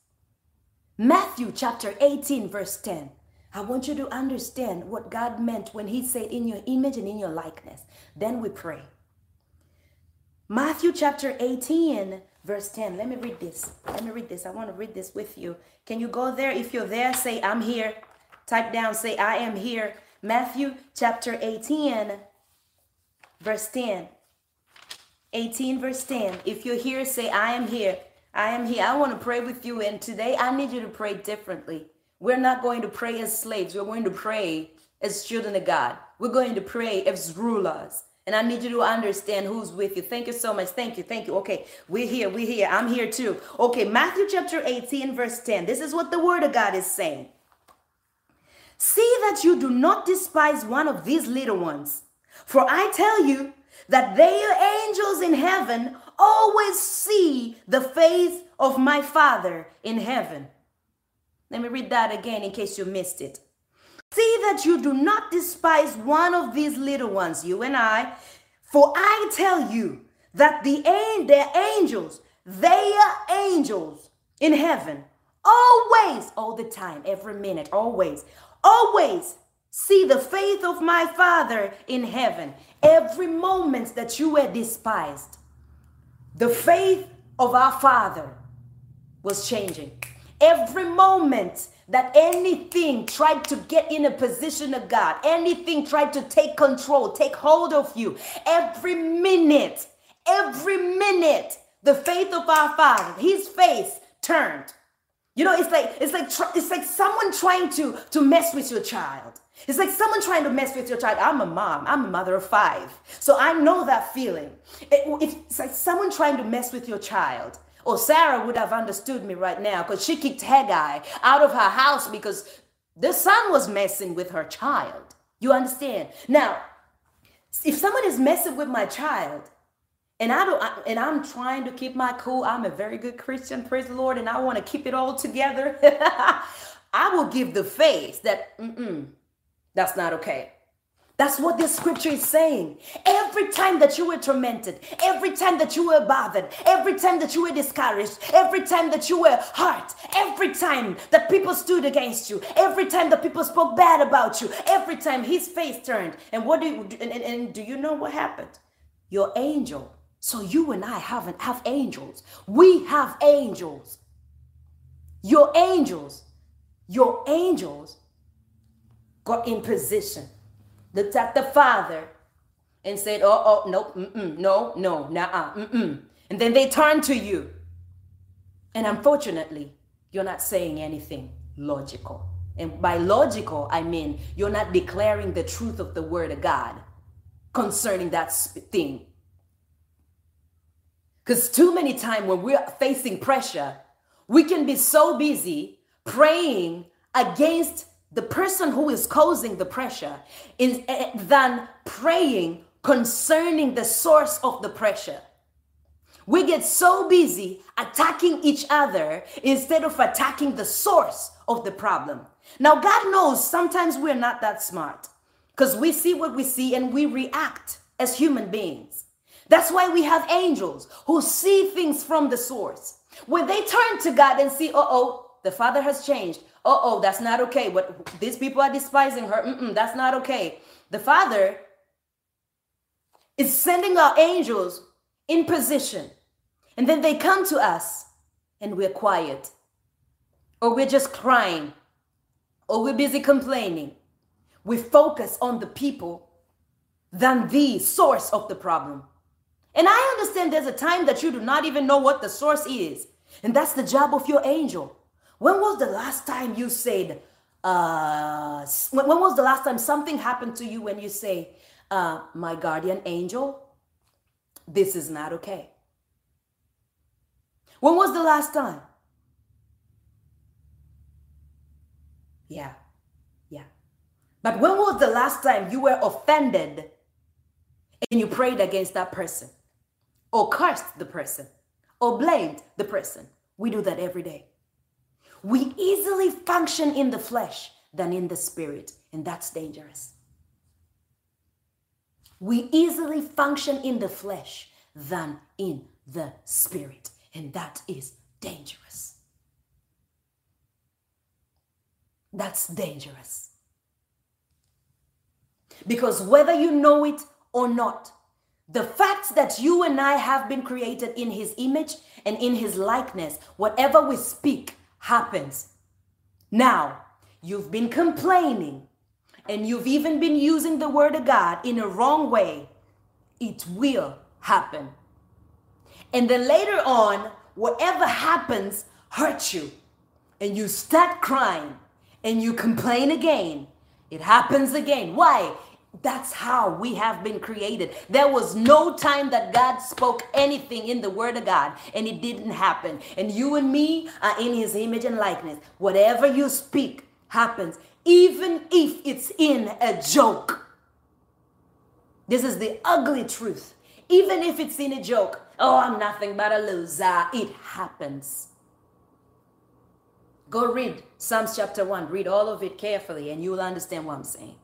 A: Matthew chapter 18, verse 10. I want you to understand what God meant when He said, In your image and in your likeness. Then we pray. Matthew chapter 18, verse 10. Let me read this. Let me read this. I want to read this with you. Can you go there? If you're there, say, I'm here. Type down, say, I am here. Matthew chapter 18, verse 10. 18, verse 10. If you're here, say, I am here. I am here. I want to pray with you. And today, I need you to pray differently. We're not going to pray as slaves. We're going to pray as children of God. We're going to pray as rulers. And I need you to understand who's with you. Thank you so much. Thank you. Thank you. Okay, we're here. We're here. I'm here too. Okay, Matthew chapter 18, verse 10. This is what the word of God is saying. See that you do not despise one of these little ones. For I tell you that their angels in heaven always see the face of my Father in heaven. Let me read that again in case you missed it. See that you do not despise one of these little ones, you and I, for I tell you that the their angels, their angels in heaven, always, all the time, every minute, always, always see the faith of my Father in heaven. Every moment that you were despised, the faith of our Father was changing. Every moment that anything tried to get in a position of God, anything tried to take control, take hold of you, every minute, every minute, the faith of our Father, His face turned. You know, it's like it's like it's like someone trying to to mess with your child. It's like someone trying to mess with your child. I'm a mom. I'm a mother of five, so I know that feeling. It, it's like someone trying to mess with your child or Sarah would have understood me right now because she kicked Hagar out of her house because the son was messing with her child. You understand? Now, if someone is messing with my child, and I don't, and I'm trying to keep my cool. I'm a very good Christian, praise the Lord, and I want to keep it all together. I will give the face that, mm that's not okay. That's what this scripture is saying. Every time that you were tormented, every time that you were bothered, every time that you were discouraged, every time that you were hurt, every time that people stood against you, every time that people spoke bad about you, every time his face turned. And what do you, and, and, and do you know what happened? Your angel. So you and I haven't have angels. We have angels. Your angels, your angels got in position looked at the father and said, Oh, oh, no, mm-mm, no, no, nah, mm-mm. And then they turn to you. And unfortunately, you're not saying anything logical. And by logical, I mean you're not declaring the truth of the word of God concerning that thing. Because too many times when we're facing pressure, we can be so busy praying against the person who is causing the pressure is uh, than praying concerning the source of the pressure. We get so busy attacking each other instead of attacking the source of the problem. Now, God knows sometimes we're not that smart because we see what we see and we react as human beings. That's why we have angels who see things from the source. When they turn to God and see, uh oh, the father has changed. Oh, that's not okay. What these people are despising her. Mm-mm, that's not okay. The father is sending our angels in position. And then they come to us and we're quiet. Or we're just crying. Or we're busy complaining. We focus on the people than the source of the problem. And I understand there's a time that you do not even know what the source is. And that's the job of your angel. When was the last time you said, uh, when, was the last time something happened to you when you say, uh, my guardian angel, this is not okay? When was the last time? Yeah, yeah. But when was the last time you were offended and you prayed against that person or cursed the person or blamed the person? We do that every day. We easily function in the flesh than in the spirit, and that's dangerous. We easily function in the flesh than in the spirit, and that is dangerous. That's dangerous. Because whether you know it or not, the fact that you and I have been created in his image and in his likeness, whatever we speak happens. Now, you've been complaining and you've even been using the word of God in a wrong way. It will happen. And then later on, whatever happens hurts you and you start crying and you complain again. It happens again. Why? That's how we have been created. There was no time that God spoke anything in the Word of God and it didn't happen. And you and me are in His image and likeness. Whatever you speak happens, even if it's in a joke. This is the ugly truth. Even if it's in a joke, oh, I'm nothing but a loser, it happens. Go read Psalms chapter 1. Read all of it carefully and you will understand what I'm saying.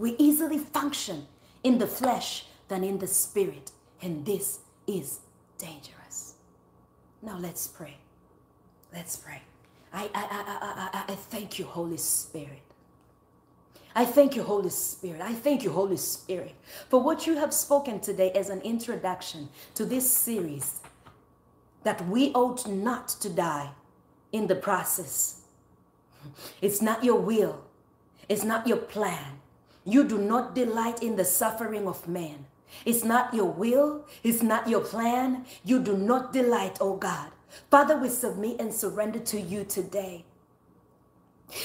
A: We easily function in the flesh than in the spirit. And this is dangerous. Now let's pray. Let's pray. I, I, I, I, I thank you, Holy Spirit. I thank you, Holy Spirit. I thank you, Holy Spirit, for what you have spoken today as an introduction to this series that we ought not to die in the process. It's not your will, it's not your plan, you do not delight in the suffering of man. It's not your will, it's not your plan. You do not delight, oh God. Father, we submit and surrender to you today.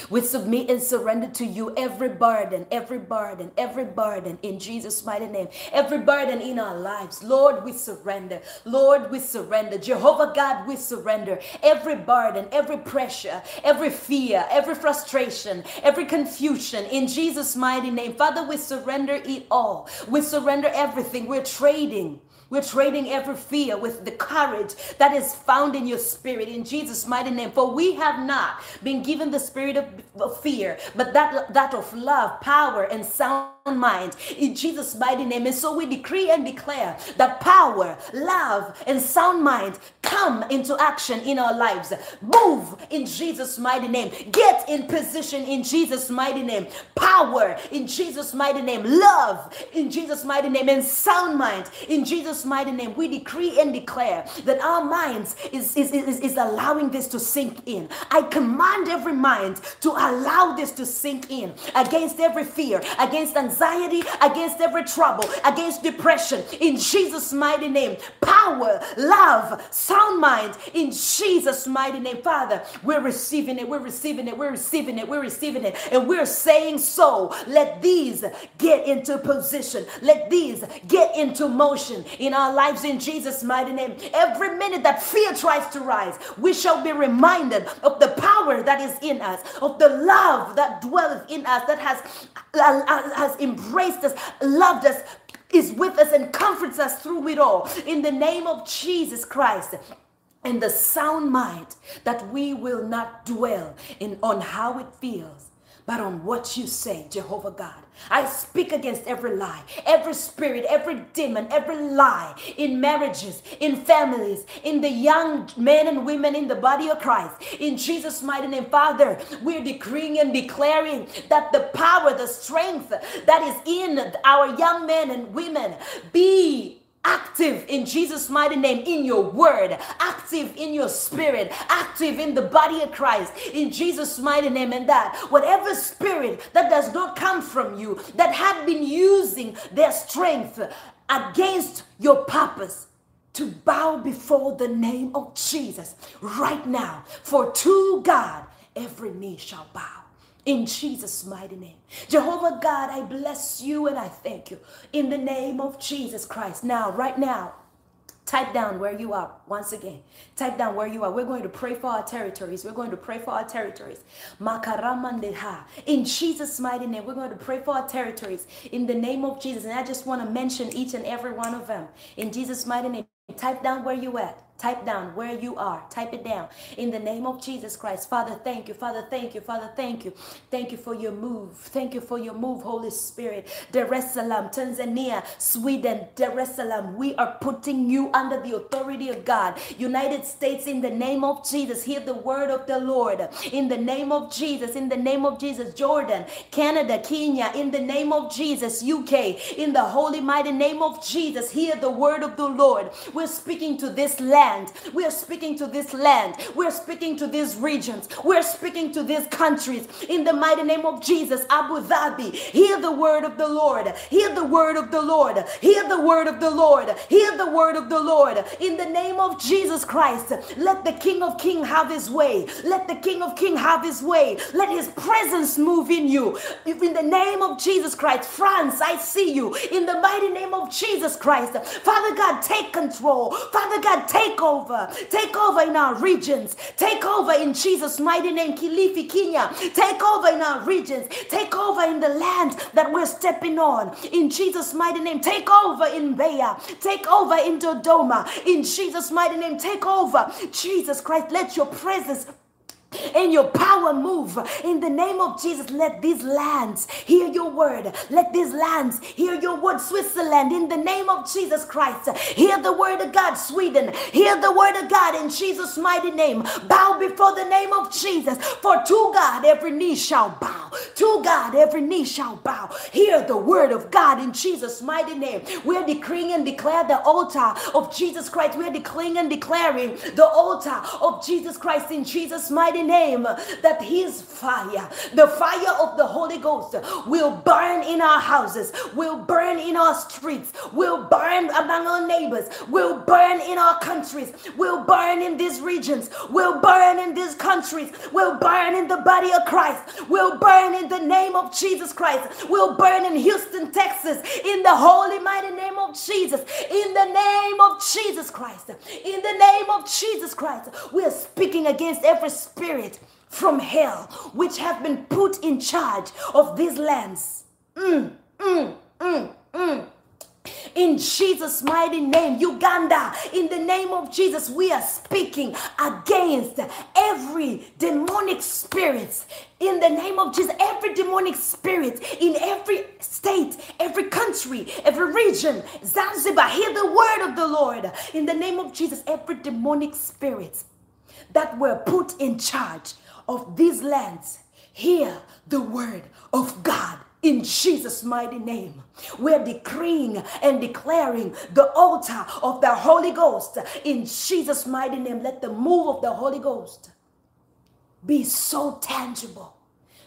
A: We submit and surrender to you every burden, every burden, every burden in Jesus' mighty name. Every burden in our lives. Lord, we surrender. Lord, we surrender. Jehovah God, we surrender. Every burden, every pressure, every fear, every frustration, every confusion in Jesus' mighty name. Father, we surrender it all. We surrender everything. We're trading. We're trading every fear with the courage that is found in your spirit in Jesus' mighty name. For we have not been given the spirit of, fear, but that, that of love, power, and sound mind in Jesus' mighty name. And so we decree and declare that power, love, and sound mind come into action in our lives. Move in Jesus' mighty name. Get in position in Jesus' mighty name. Power in Jesus' mighty name. Love in Jesus' mighty name. And sound mind in Jesus' mighty name. We decree and declare that our minds is, is, is, is allowing this to sink in. I command every mind to allow this to sink in against every fear, against anxiety against every trouble, against depression. In Jesus' mighty name, power, love, sound mind. In Jesus' mighty name, Father, we're receiving it, we're receiving it, we're receiving it, we're receiving it, and we're saying so. Let these get into position, let these get into motion our lives in Jesus' mighty name. Every minute that fear tries to rise, we shall be reminded of the power that is in us, of the love that dwelleth in us, that has, uh, uh, has embraced us, loved us, is with us, and comforts us through it all. In the name of Jesus Christ and the sound mind that we will not dwell in on how it feels but on what you say, Jehovah God. I speak against every lie, every spirit, every demon, every lie in marriages, in families, in the young men and women in the body of Christ. In Jesus' mighty name, Father, we're decreeing and declaring that the power, the strength that is in our young men and women be active in Jesus' mighty name in your word, active in your spirit, active in the body of Christ in Jesus' mighty name. And that whatever spirit that does not come from you, that had been using their strength against your purpose, to bow before the name of Jesus right now. For to God, every knee shall bow in Jesus' mighty name. Jehovah God, I bless you and I thank you in the name of Jesus Christ. Now, right now, Type down where you are once again. Type down where you are. We're going to pray for our territories. We're going to pray for our territories. In Jesus' mighty name, we're going to pray for our territories in the name of Jesus. And I just want to mention each and every one of them in Jesus' mighty name. Type down where you at. Type down where you are. Type it down. In the name of Jesus Christ. Father, thank you. Father, thank you. Father, thank you. Thank you for your move. Thank you for your move, Holy Spirit. Dar es Salaam, Tanzania, Sweden, Dar es Salaam. We are putting you under the authority of God. United States, in the name of Jesus, hear the word of the Lord. In the name of Jesus, in the name of Jesus, Jordan, Canada, Kenya, in the name of Jesus, UK, in the holy mighty name of Jesus, hear the word of the Lord. We're speaking to this land land. We are speaking to this land. We're speaking to these regions. We're speaking to these countries. In the mighty name of Jesus, Abu Dhabi, hear the word of the Lord. Hear the word of the Lord. Hear the word of the Lord. Hear the word of the Lord. In the name of Jesus Christ, let the King of King have his way. Let the King of King have his way. Let his presence move in you. In the name of Jesus Christ, France, I see you. In the mighty name of Jesus Christ, Father God, take control. Father God, take Take over. Take over in our regions. Take over in Jesus' mighty name, Kilifi, Kenya. Take over in our regions. Take over in the land that we're stepping on. In Jesus' mighty name, take over in Mbeya. Take over in Dodoma. In Jesus' mighty name, take over. Jesus Christ, let your presence and your power move in the name of Jesus. Let these lands hear your word. Let these lands hear your word, Switzerland, in the name of Jesus Christ. Hear the word of God, Sweden. Hear the word of God in Jesus' mighty name. Bow before the name of Jesus. For to God every knee shall bow. To God every knee shall bow. Hear the word of God in Jesus' mighty name. We're decreeing and declare the altar of Jesus Christ. We're declaring and declaring the altar of Jesus Christ in Jesus' mighty name that his fire, the fire of the Holy Ghost, will burn in our houses, will burn in our streets, will burn among our neighbors, will burn in our countries, will burn in these regions, will burn in these countries, will burn in the body of Christ, will burn in the name of Jesus Christ, will burn in Houston, Texas, in the holy mighty name of Jesus, in the name of Jesus Christ, in the name of Jesus Christ. We are speaking against every spirit from hell which have been put in charge of these lands. Mm, mm, mm, mm. In Jesus' mighty name, Uganda, in the name of Jesus, we are speaking against every demonic spirit. In the name of Jesus, every demonic spirit in every state, every country, every region, Zanzibar, hear the word of the Lord. In the name of Jesus, every demonic spirit that were put in charge of these lands hear the word of God in Jesus' mighty name. We're decreeing and declaring the altar of the Holy Ghost in Jesus' mighty name. Let the move of the Holy Ghost be so tangible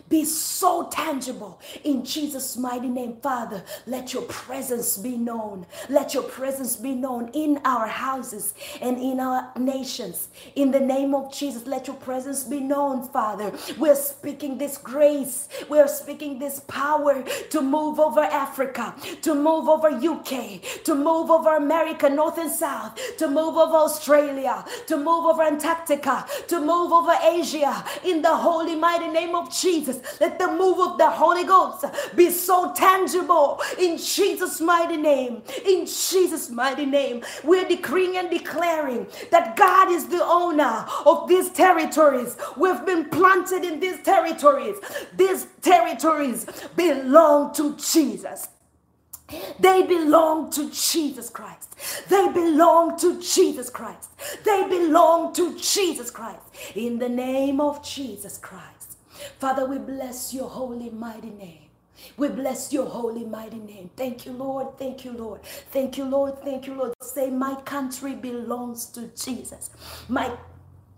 A: be so tangible in Jesus' mighty name, Father. Let your presence be known. Let your presence be known in our houses and in our nations. In the name of Jesus, let your presence be known, Father. We're speaking this grace, we're speaking this power to move over Africa, to move over UK, to move over America, North and South, to move over Australia, to move over Antarctica, to move over Asia. In the holy mighty name of Jesus, Jesus. Let the move of the Holy Ghost be so tangible in Jesus' mighty name. In Jesus' mighty name, we're decreeing and declaring that God is the owner of these territories. We've been planted in these territories. These territories belong to Jesus. They belong to Jesus Christ. They belong to Jesus Christ. They belong to Jesus Christ. In the name of Jesus Christ. Father, we bless your holy, mighty name. We bless your holy, mighty name. Thank you, Lord. Thank you, Lord. Thank you, Lord. Thank you, Lord. Say, My country belongs to Jesus. My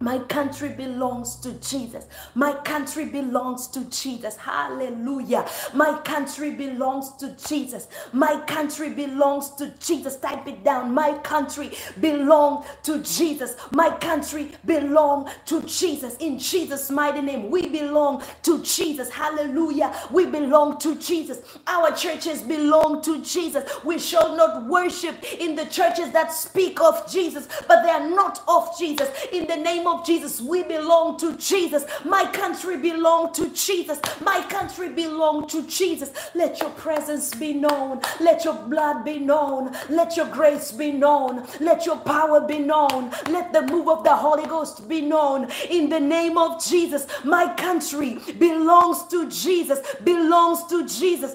A: my country belongs to Jesus. My country belongs to Jesus. Hallelujah. My country belongs to Jesus. My country belongs to Jesus. Type it down. My country belongs to Jesus. My country belongs to Jesus. In Jesus' mighty name, we belong to Jesus. Hallelujah. We belong to Jesus. Our churches belong to Jesus. We shall not worship in the churches that speak of Jesus, but they are not of Jesus. In the name of Jesus. We belong to Jesus. My country belong to Jesus. My country belong to Jesus. Let your presence be known. Let your blood be known. Let your grace be known. Let your power be known. Let the move of the Holy Ghost be known. In the name of Jesus, my country belongs to Jesus. Belongs to Jesus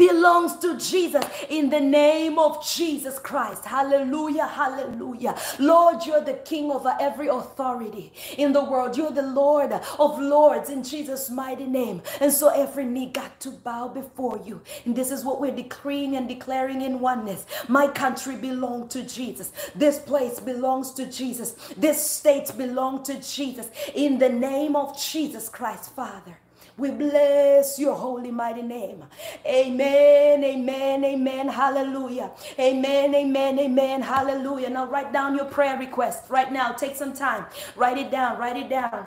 A: belongs to Jesus in the name of Jesus Christ. Hallelujah, hallelujah. Lord, you're the king over every authority in the world. You're the Lord of lords in Jesus' mighty name. And so every knee got to bow before you. And this is what we're decreeing and declaring in oneness. My country belongs to Jesus. This place belongs to Jesus. This state belongs to Jesus. In the name of Jesus Christ, Father. We bless your holy mighty name. Amen, amen, amen, hallelujah. Amen, amen, amen, hallelujah. Now write down your prayer request right now. Take some time. Write it down, write it down.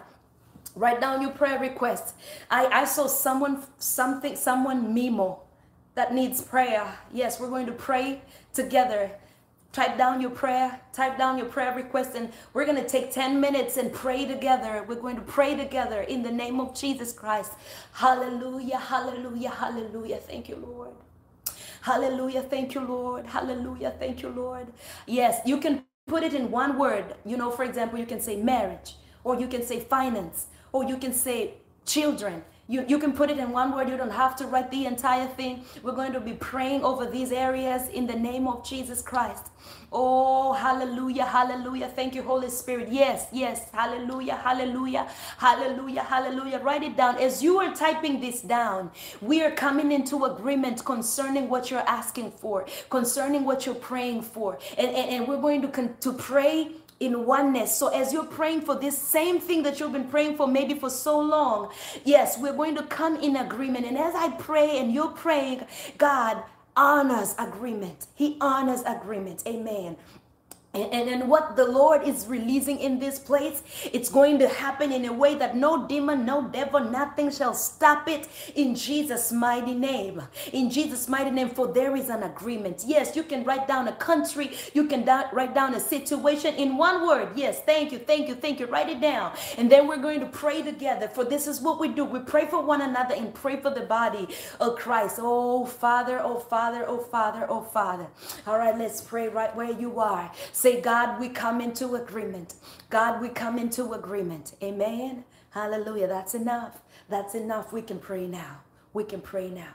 A: Write down your prayer request. I, I saw someone, something, someone Mimo that needs prayer. Yes, we're going to pray together type down your prayer type down your prayer request and we're going to take 10 minutes and pray together. We're going to pray together in the name of jesus christ. Hallelujah hallelujah hallelujah. Thank you lord. Hallelujah thank you lord. Hallelujah thank you lord. Yes you can put it in one word. You know for example you can say marriage or you can say finance or you can say children you, you can put it in one word. You don't have to write the entire thing. We're going to be praying over these areas in the name of Jesus Christ. Oh, hallelujah, hallelujah. Thank you, Holy Spirit. Yes, yes, hallelujah, hallelujah, hallelujah, hallelujah. Write it down. As you are typing this down, we are coming into agreement concerning what you're asking for, concerning what you're praying for. And, and, and we're going to, con- to pray in oneness. So as you're praying for this same thing that you've been praying for maybe for so long, yes, we're going to come in agreement. And as I pray and you're praying, God honors agreement. He honors agreement. Amen. And, and, what the Lord is releasing in this place, it's going to happen in a way that no demon, no devil, nothing shall stop it in Jesus' mighty name. In Jesus' mighty name, for there is an agreement. Yes, you can write down a country, you can da- write down a situation in one word. Yes, thank you, thank you, thank you. Write it down. And then we're going to pray together, for this is what we do. We pray for one another and pray for the body of Christ. Oh, Father, oh, Father, oh, Father, oh, Father. All right, let's pray right where you are. Say, God, we come into agreement. God, we come into agreement. Amen. Hallelujah. That's enough. That's enough. We can pray now. We can pray now.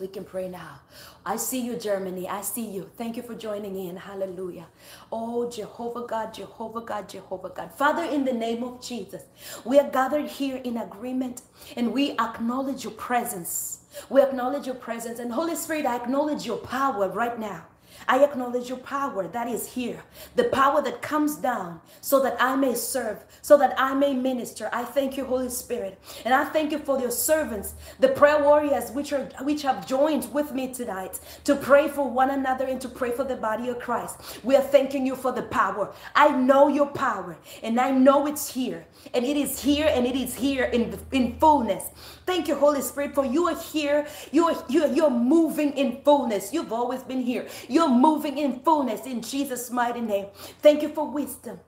A: We can pray now. I see you, Germany. I see you. Thank you for joining in. Hallelujah. Oh, Jehovah God, Jehovah God, Jehovah God. Father, in the name of Jesus, we are gathered here in agreement and we acknowledge your presence. We acknowledge your presence. And Holy Spirit, I acknowledge your power right now. I acknowledge your power that is here, the power that comes down so that I may serve, so that I may minister. I thank you, Holy Spirit. And I thank you for your servants, the prayer warriors which are which have joined with me tonight to pray for one another and to pray for the body of Christ. We are thanking you for the power. I know your power and I know it's here. And it is here and it is here in, in fullness. Thank you, Holy Spirit, for you are here. You are, you you're moving in fullness. You've always been here. You're moving in fullness in Jesus' mighty name. Thank you for wisdom.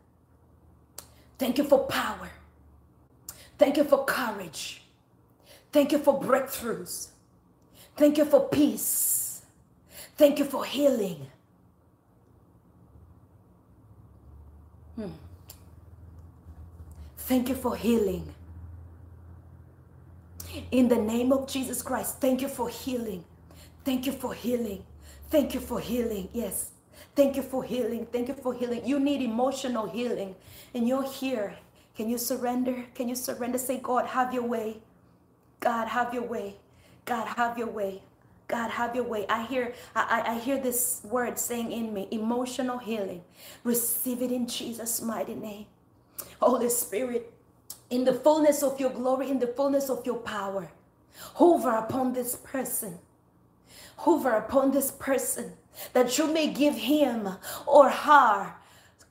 A: Thank you for power. Thank you for courage. Thank you for breakthroughs. Thank you for peace. Thank you for healing. Hmm. Thank you for healing. In the name of Jesus Christ, thank you for healing. Thank you for healing. Thank you for healing. Yes. Thank you for healing. Thank you for healing. You need emotional healing, and you're here. Can you surrender? Can you surrender? Say, God, have your way. God, have your way. God, have your way. God, have your way. I hear, I, I hear this word saying in me, emotional healing. Receive it in Jesus' mighty name. Holy Spirit, in the fullness of your glory, in the fullness of your power, hover upon this person. Hover upon this person that you may give him or her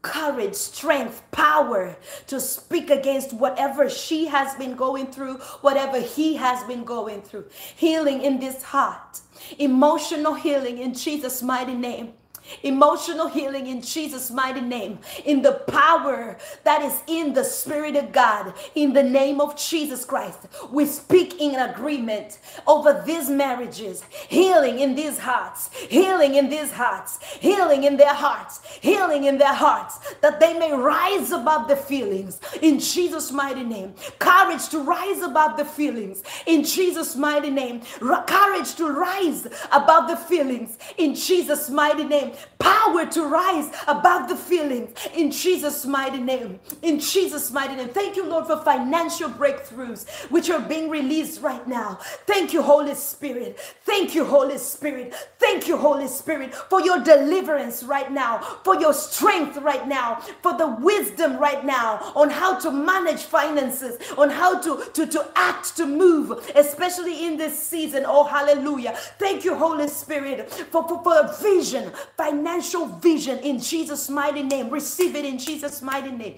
A: courage, strength, power to speak against whatever she has been going through, whatever he has been going through. Healing in this heart, emotional healing in Jesus' mighty name emotional healing in Jesus' mighty name, in the power that is in the Spirit of God, in the name of Jesus Christ. We speak in agreement over these marriages, healing in these hearts, healing in these hearts, healing in their hearts, healing in their hearts, that they may rise above the feelings. In Jesus' mighty name. Courage to rise above the feelings. In Jesus' mighty name. Courage to rise above the feelings. In Jesus' mighty name power to rise above the feelings in Jesus' mighty name. In Jesus' mighty name. Thank you, Lord, for financial breakthroughs which are being released right now. Thank you, Holy Spirit. Thank you, Holy Spirit. Thank you, Holy Spirit, for your deliverance right now, for your strength right now, for the wisdom right now on how to manage finances, on how to, to, to act, to move, especially in this season. Oh, hallelujah. Thank you, Holy Spirit, for, for, for a vision, financial vision in Jesus' mighty name. Receive it in Jesus' mighty name.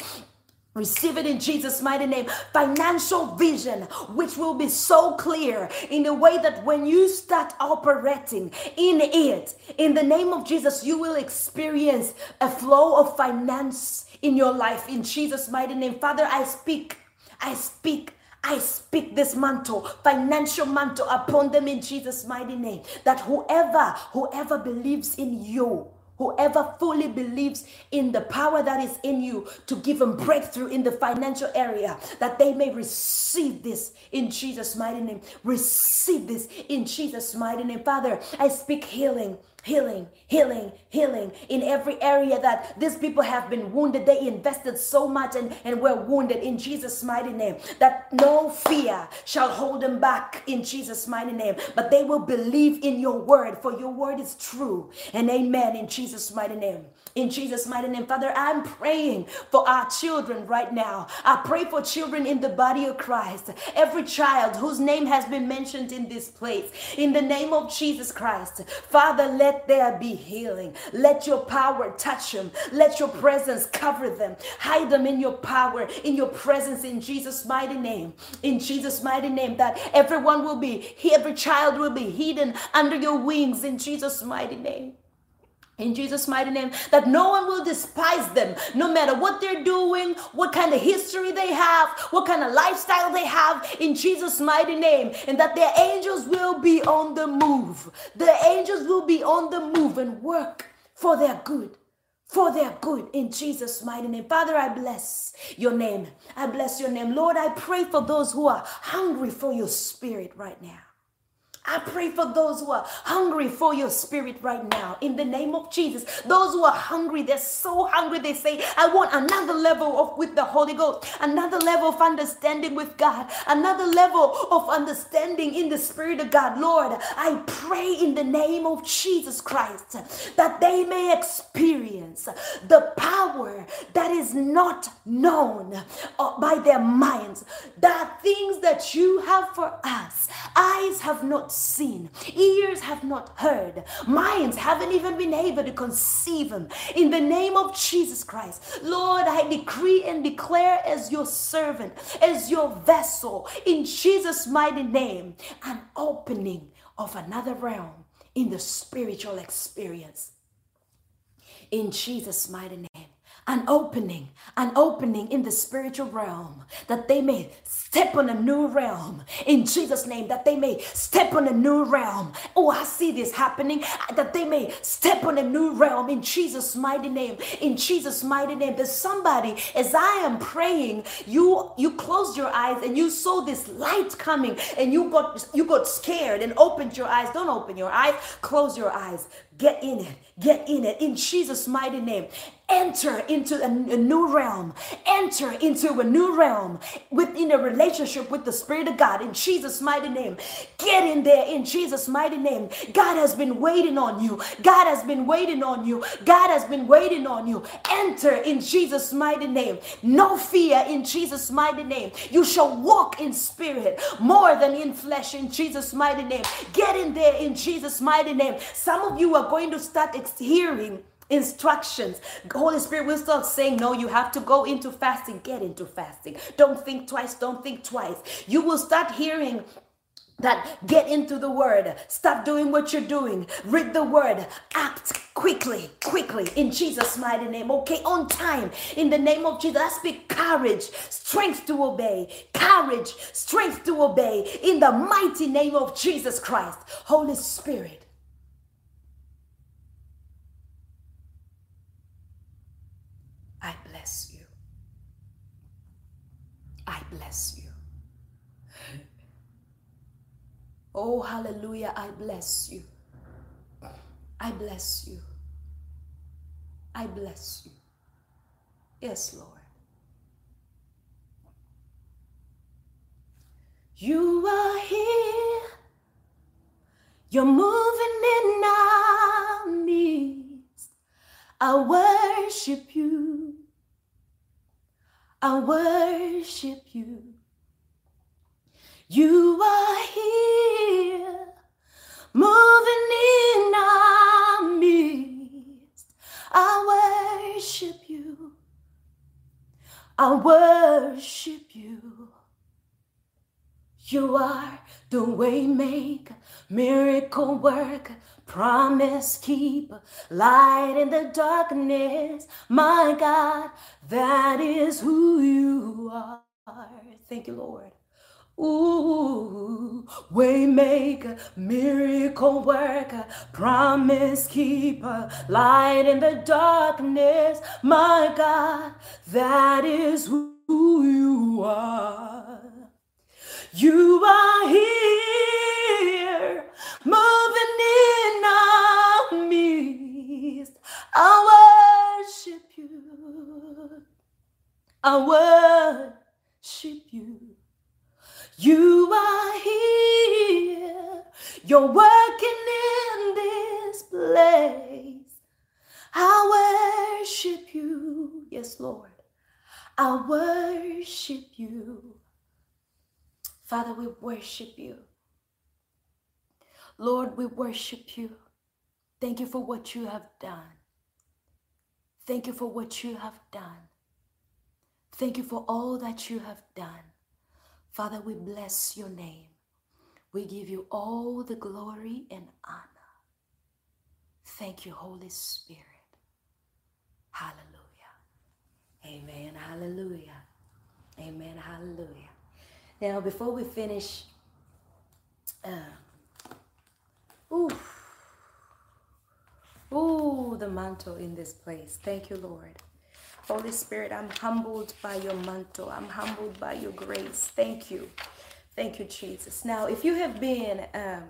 A: Receive it in Jesus' mighty name. Financial vision, which will be so clear in the way that when you start operating in it, in the name of Jesus, you will experience a flow of finance in your life in Jesus' mighty name. Father, I speak, I speak I speak this mantle, financial mantle upon them in Jesus' mighty name. That whoever, whoever believes in you, Whoever fully believes in the power that is in you to give them breakthrough in the financial area, that they may receive this in Jesus' mighty name. Receive this in Jesus' mighty name. Father, I speak healing healing, healing, healing in every area that these people have been wounded. They invested so much and, and were wounded in Jesus' mighty name that no fear shall hold them back in Jesus' mighty name, but they will believe in your word, for your word is true. And amen in Jesus' mighty name. In Jesus' mighty name, Father, I'm praying for our children right now. I pray for children in the body of Christ, every child whose name has been mentioned in this place. In the name of Jesus Christ, Father, let there be healing. Let your power touch them. Let your presence cover them. Hide them in your power, in your presence, in Jesus' mighty name. In Jesus' mighty name, that everyone will be, every child will be hidden under your wings in Jesus' mighty name in Jesus' mighty name, that no one will despise them, no matter what they're doing, what kind of history they have, what kind of lifestyle they have, in Jesus' mighty name, and that their angels will be on the move. The angels will be on the move and work for their good. For their good in Jesus' mighty name. Father, I bless your name. I bless your name. Lord, I pray for those who are hungry for your spirit right now. I pray for those who are hungry for your spirit right now in the name of Jesus. Those who are hungry, they're so hungry, they say, I want another level of with the Holy Ghost, another level of understanding with God, another level of understanding in the Spirit of God. Lord, I pray in the name of Jesus Christ that they may experience the power that is not known uh, by their minds, that things that you have for us, eyes have not seen, ears have not heard, minds haven't even been able to conceive them. In the name of Jesus Christ, Lord, I decree and declare as your servant, as your vessel, in Jesus' mighty name, an opening of another realm in the spiritual experience. In Jesus' mighty name. An opening, an opening in the spiritual realm that they may step on a new realm in Jesus' name, that they may step on a new realm. Oh, I see this happening, that they may step on a new realm in Jesus' mighty name. In Jesus' mighty name. There's somebody, as I am praying, you you closed your eyes and you saw this light coming and you got you got scared and opened your eyes. Don't open your eyes, close your eyes. Get in it. Get in it in Jesus' mighty name. Enter into a, a, new realm. Enter into a new realm within a relationship with the Spirit of God in Jesus' mighty name. Get in there in Jesus' mighty name. God has been waiting on you. God has been waiting on you. God has been waiting on you. Enter in Jesus' mighty name. No fear in Jesus' mighty name. You shall walk in spirit more than in flesh in Jesus' mighty name. Get in there in Jesus' mighty name. Some of you are going to start hearing instructions. Holy Spirit will start saying, No, you have to go into fasting. Get into fasting. Don't think twice. Don't think twice. You will start hearing that get into the word stop doing what you're doing read the word act quickly quickly in jesus mighty name okay on time in the name of jesus i speak courage strength to obey courage strength to obey in the mighty name of jesus christ holy spirit bless you. Oh, hallelujah. I bless you. I bless you. I bless you. Yes, Lord. You are here. You're moving in our midst. I worship you. I worship you. You are here, moving in our midst. I worship you. I worship you. You are the waymaker, miracle worker, promise keeper, light in the darkness. My God, that is who you are. Thank you, Lord. Ooh, waymaker, miracle worker, promise keeper, light in the darkness. My God, that is who you are. You are here, moving in our midst. I worship you. I worship you. You are here. You're working in this place. I worship you. Yes, Lord. I worship you. Father, we worship you. Lord, we worship you. Thank you for what you have done. Thank you for what you have done. Thank you for all that you have done. Father, we bless your name. We give you all the glory and honor. Thank you, Holy Spirit. Hallelujah. Amen. Hallelujah. Amen. Hallelujah. Now, before we finish, uh, ooh, ooh, the mantle in this place. Thank you, Lord. Holy Spirit, I'm humbled by your mantle. I'm humbled by your grace. Thank you. Thank you, Jesus. Now, if you have been, um,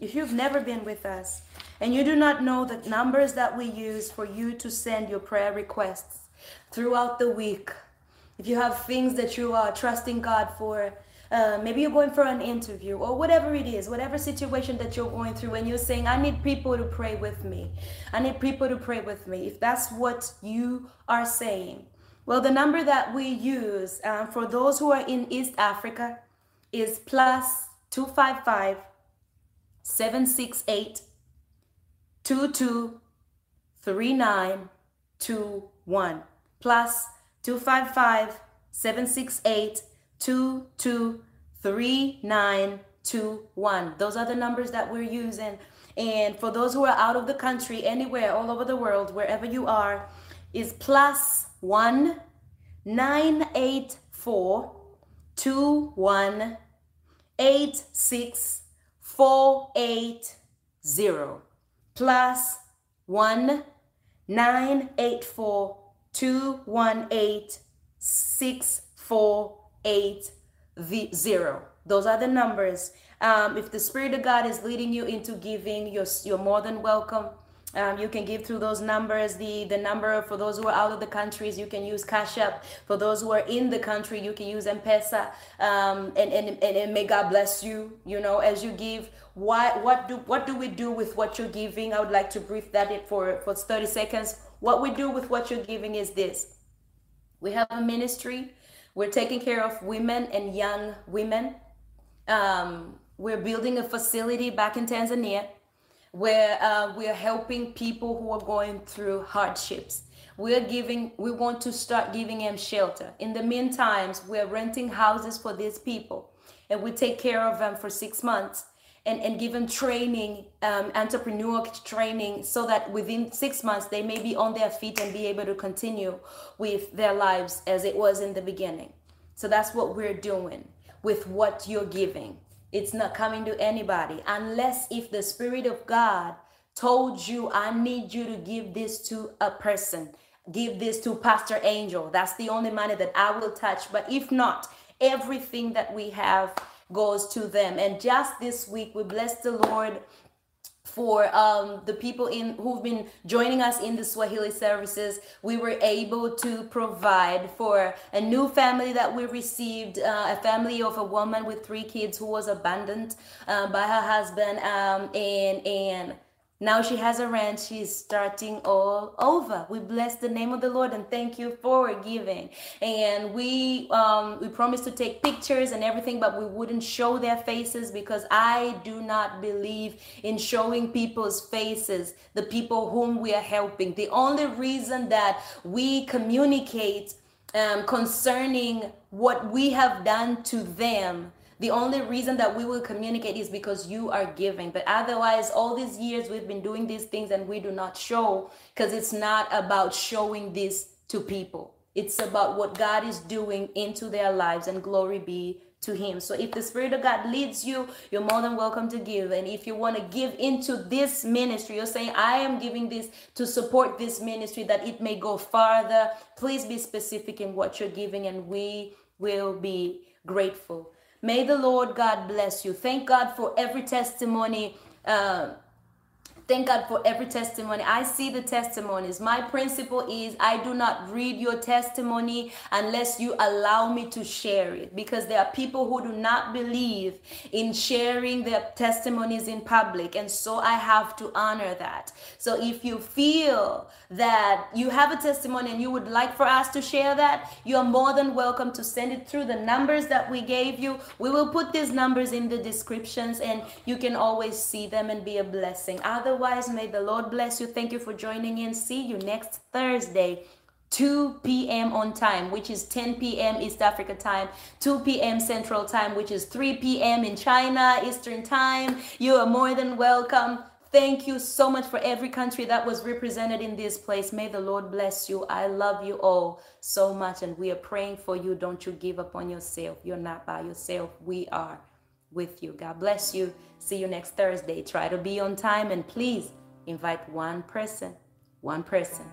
A: if you've never been with us and you do not know the numbers that we use for you to send your prayer requests throughout the week, if you have things that you are trusting God for, uh, maybe you're going for an interview or whatever it is, whatever situation that you're going through, and you're saying, I need people to pray with me. I need people to pray with me. If that's what you are saying, well, the number that we use uh, for those who are in East Africa is plus 255 768 223921 plus 255 768 223921. Those are the numbers that we're using. And for those who are out of the country, anywhere, all over the world, wherever you are, is plus one nine eight four two one eight six four eight zero plus one nine eight four two one eight six four eight zero. Those are the numbers. Um, if the Spirit of God is leading you into giving, you're, you're more than welcome. Um, you can give through those numbers. The the number for those who are out of the countries, you can use Cash App. For those who are in the country, you can use M-Pesa. Um, and, and, and, may God bless you, you know, as you give. Why, what do what do we do with what you're giving? I would like to brief that for, for 30 seconds. What we do with what you're giving is this. We have a ministry. We're taking care of women and young women. Um, we're building a facility back in Tanzania where uh, we are helping people who are going through hardships. We're giving, we want to start giving them shelter. In the meantime, we're renting houses for these people and we take care of them for six months and, and give them training, um, entrepreneurial training, so that within six months they may be on their feet and be able to continue with their lives as it was in the beginning. So that's what we're doing with what you're giving. It's not coming to anybody unless if the Spirit of God told you, I need you to give this to a person, give this to Pastor Angel. That's the only money that I will touch. But if not, everything that we have goes to them. And just this week, we bless the Lord for um, the people in who've been joining us in the Swahili services. We were able to provide for a new family that we received, uh, a family of a woman with three kids who was abandoned uh, by her husband, um, and and now she has a ranch. She's starting all over. We bless the name of the Lord and thank you for giving. And we um, we promised to take pictures and everything, but we wouldn't show their faces because I do not believe in showing people's faces, the people whom we are helping. The only reason that we communicate um, concerning what we have done to them the only reason that we will communicate is because you are giving. But otherwise, all these years we've been doing these things and we do not show because it's not about showing this to people. It's about what God is doing into their lives and glory be to him. So if the spirit of God leads you, you're more than welcome to give. And if you want to give into this ministry, you're saying I am giving this to support this ministry that it may go farther. Please be specific in what you're giving and we will be grateful. May the Lord God bless you. Thank God for every testimony. Uh, Thank God for every testimony. I see the testimonies. My principle is I do not read your testimony unless you allow me to share it because there are people who do not believe in sharing their testimonies in public. And so I have to honor that. So if you feel that you have a testimony and you would like for us to share that, you are more than welcome to send it through the numbers that we gave you. We will put these numbers in the descriptions and you can always see them and be a blessing. Otherwise, Otherwise, may the Lord bless you. Thank you for joining in. See you next Thursday. 2 p.m. on time, which is 10 p.m. East Africa time, 2 p.m. Central time, which is 3 p.m. in China Eastern time. You are more than welcome. Thank you so much for every country that was represented in this place. May the Lord bless you. I love you all so much, and we are praying for you. Don't you give up on yourself. You're not by yourself. We are with you. God bless you. See you next Thursday. Try to be on time and please invite one person. One person.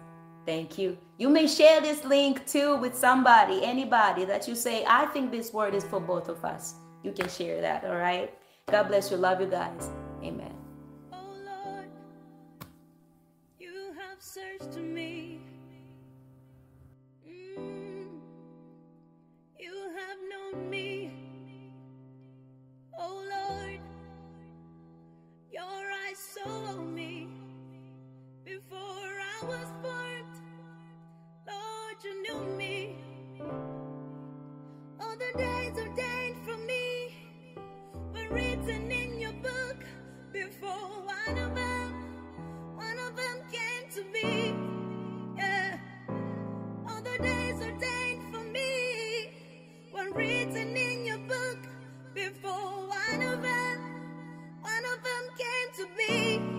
A: Thank you. You may share this link too with somebody, anybody that you say, I think this word is for both of us. You can share that, all right? God bless you. Love you guys. Amen. Oh Lord, you written in your book before one of them, one of them came to me. Yeah, all the days ordained for me were written in your book before one of them, one of them came to me.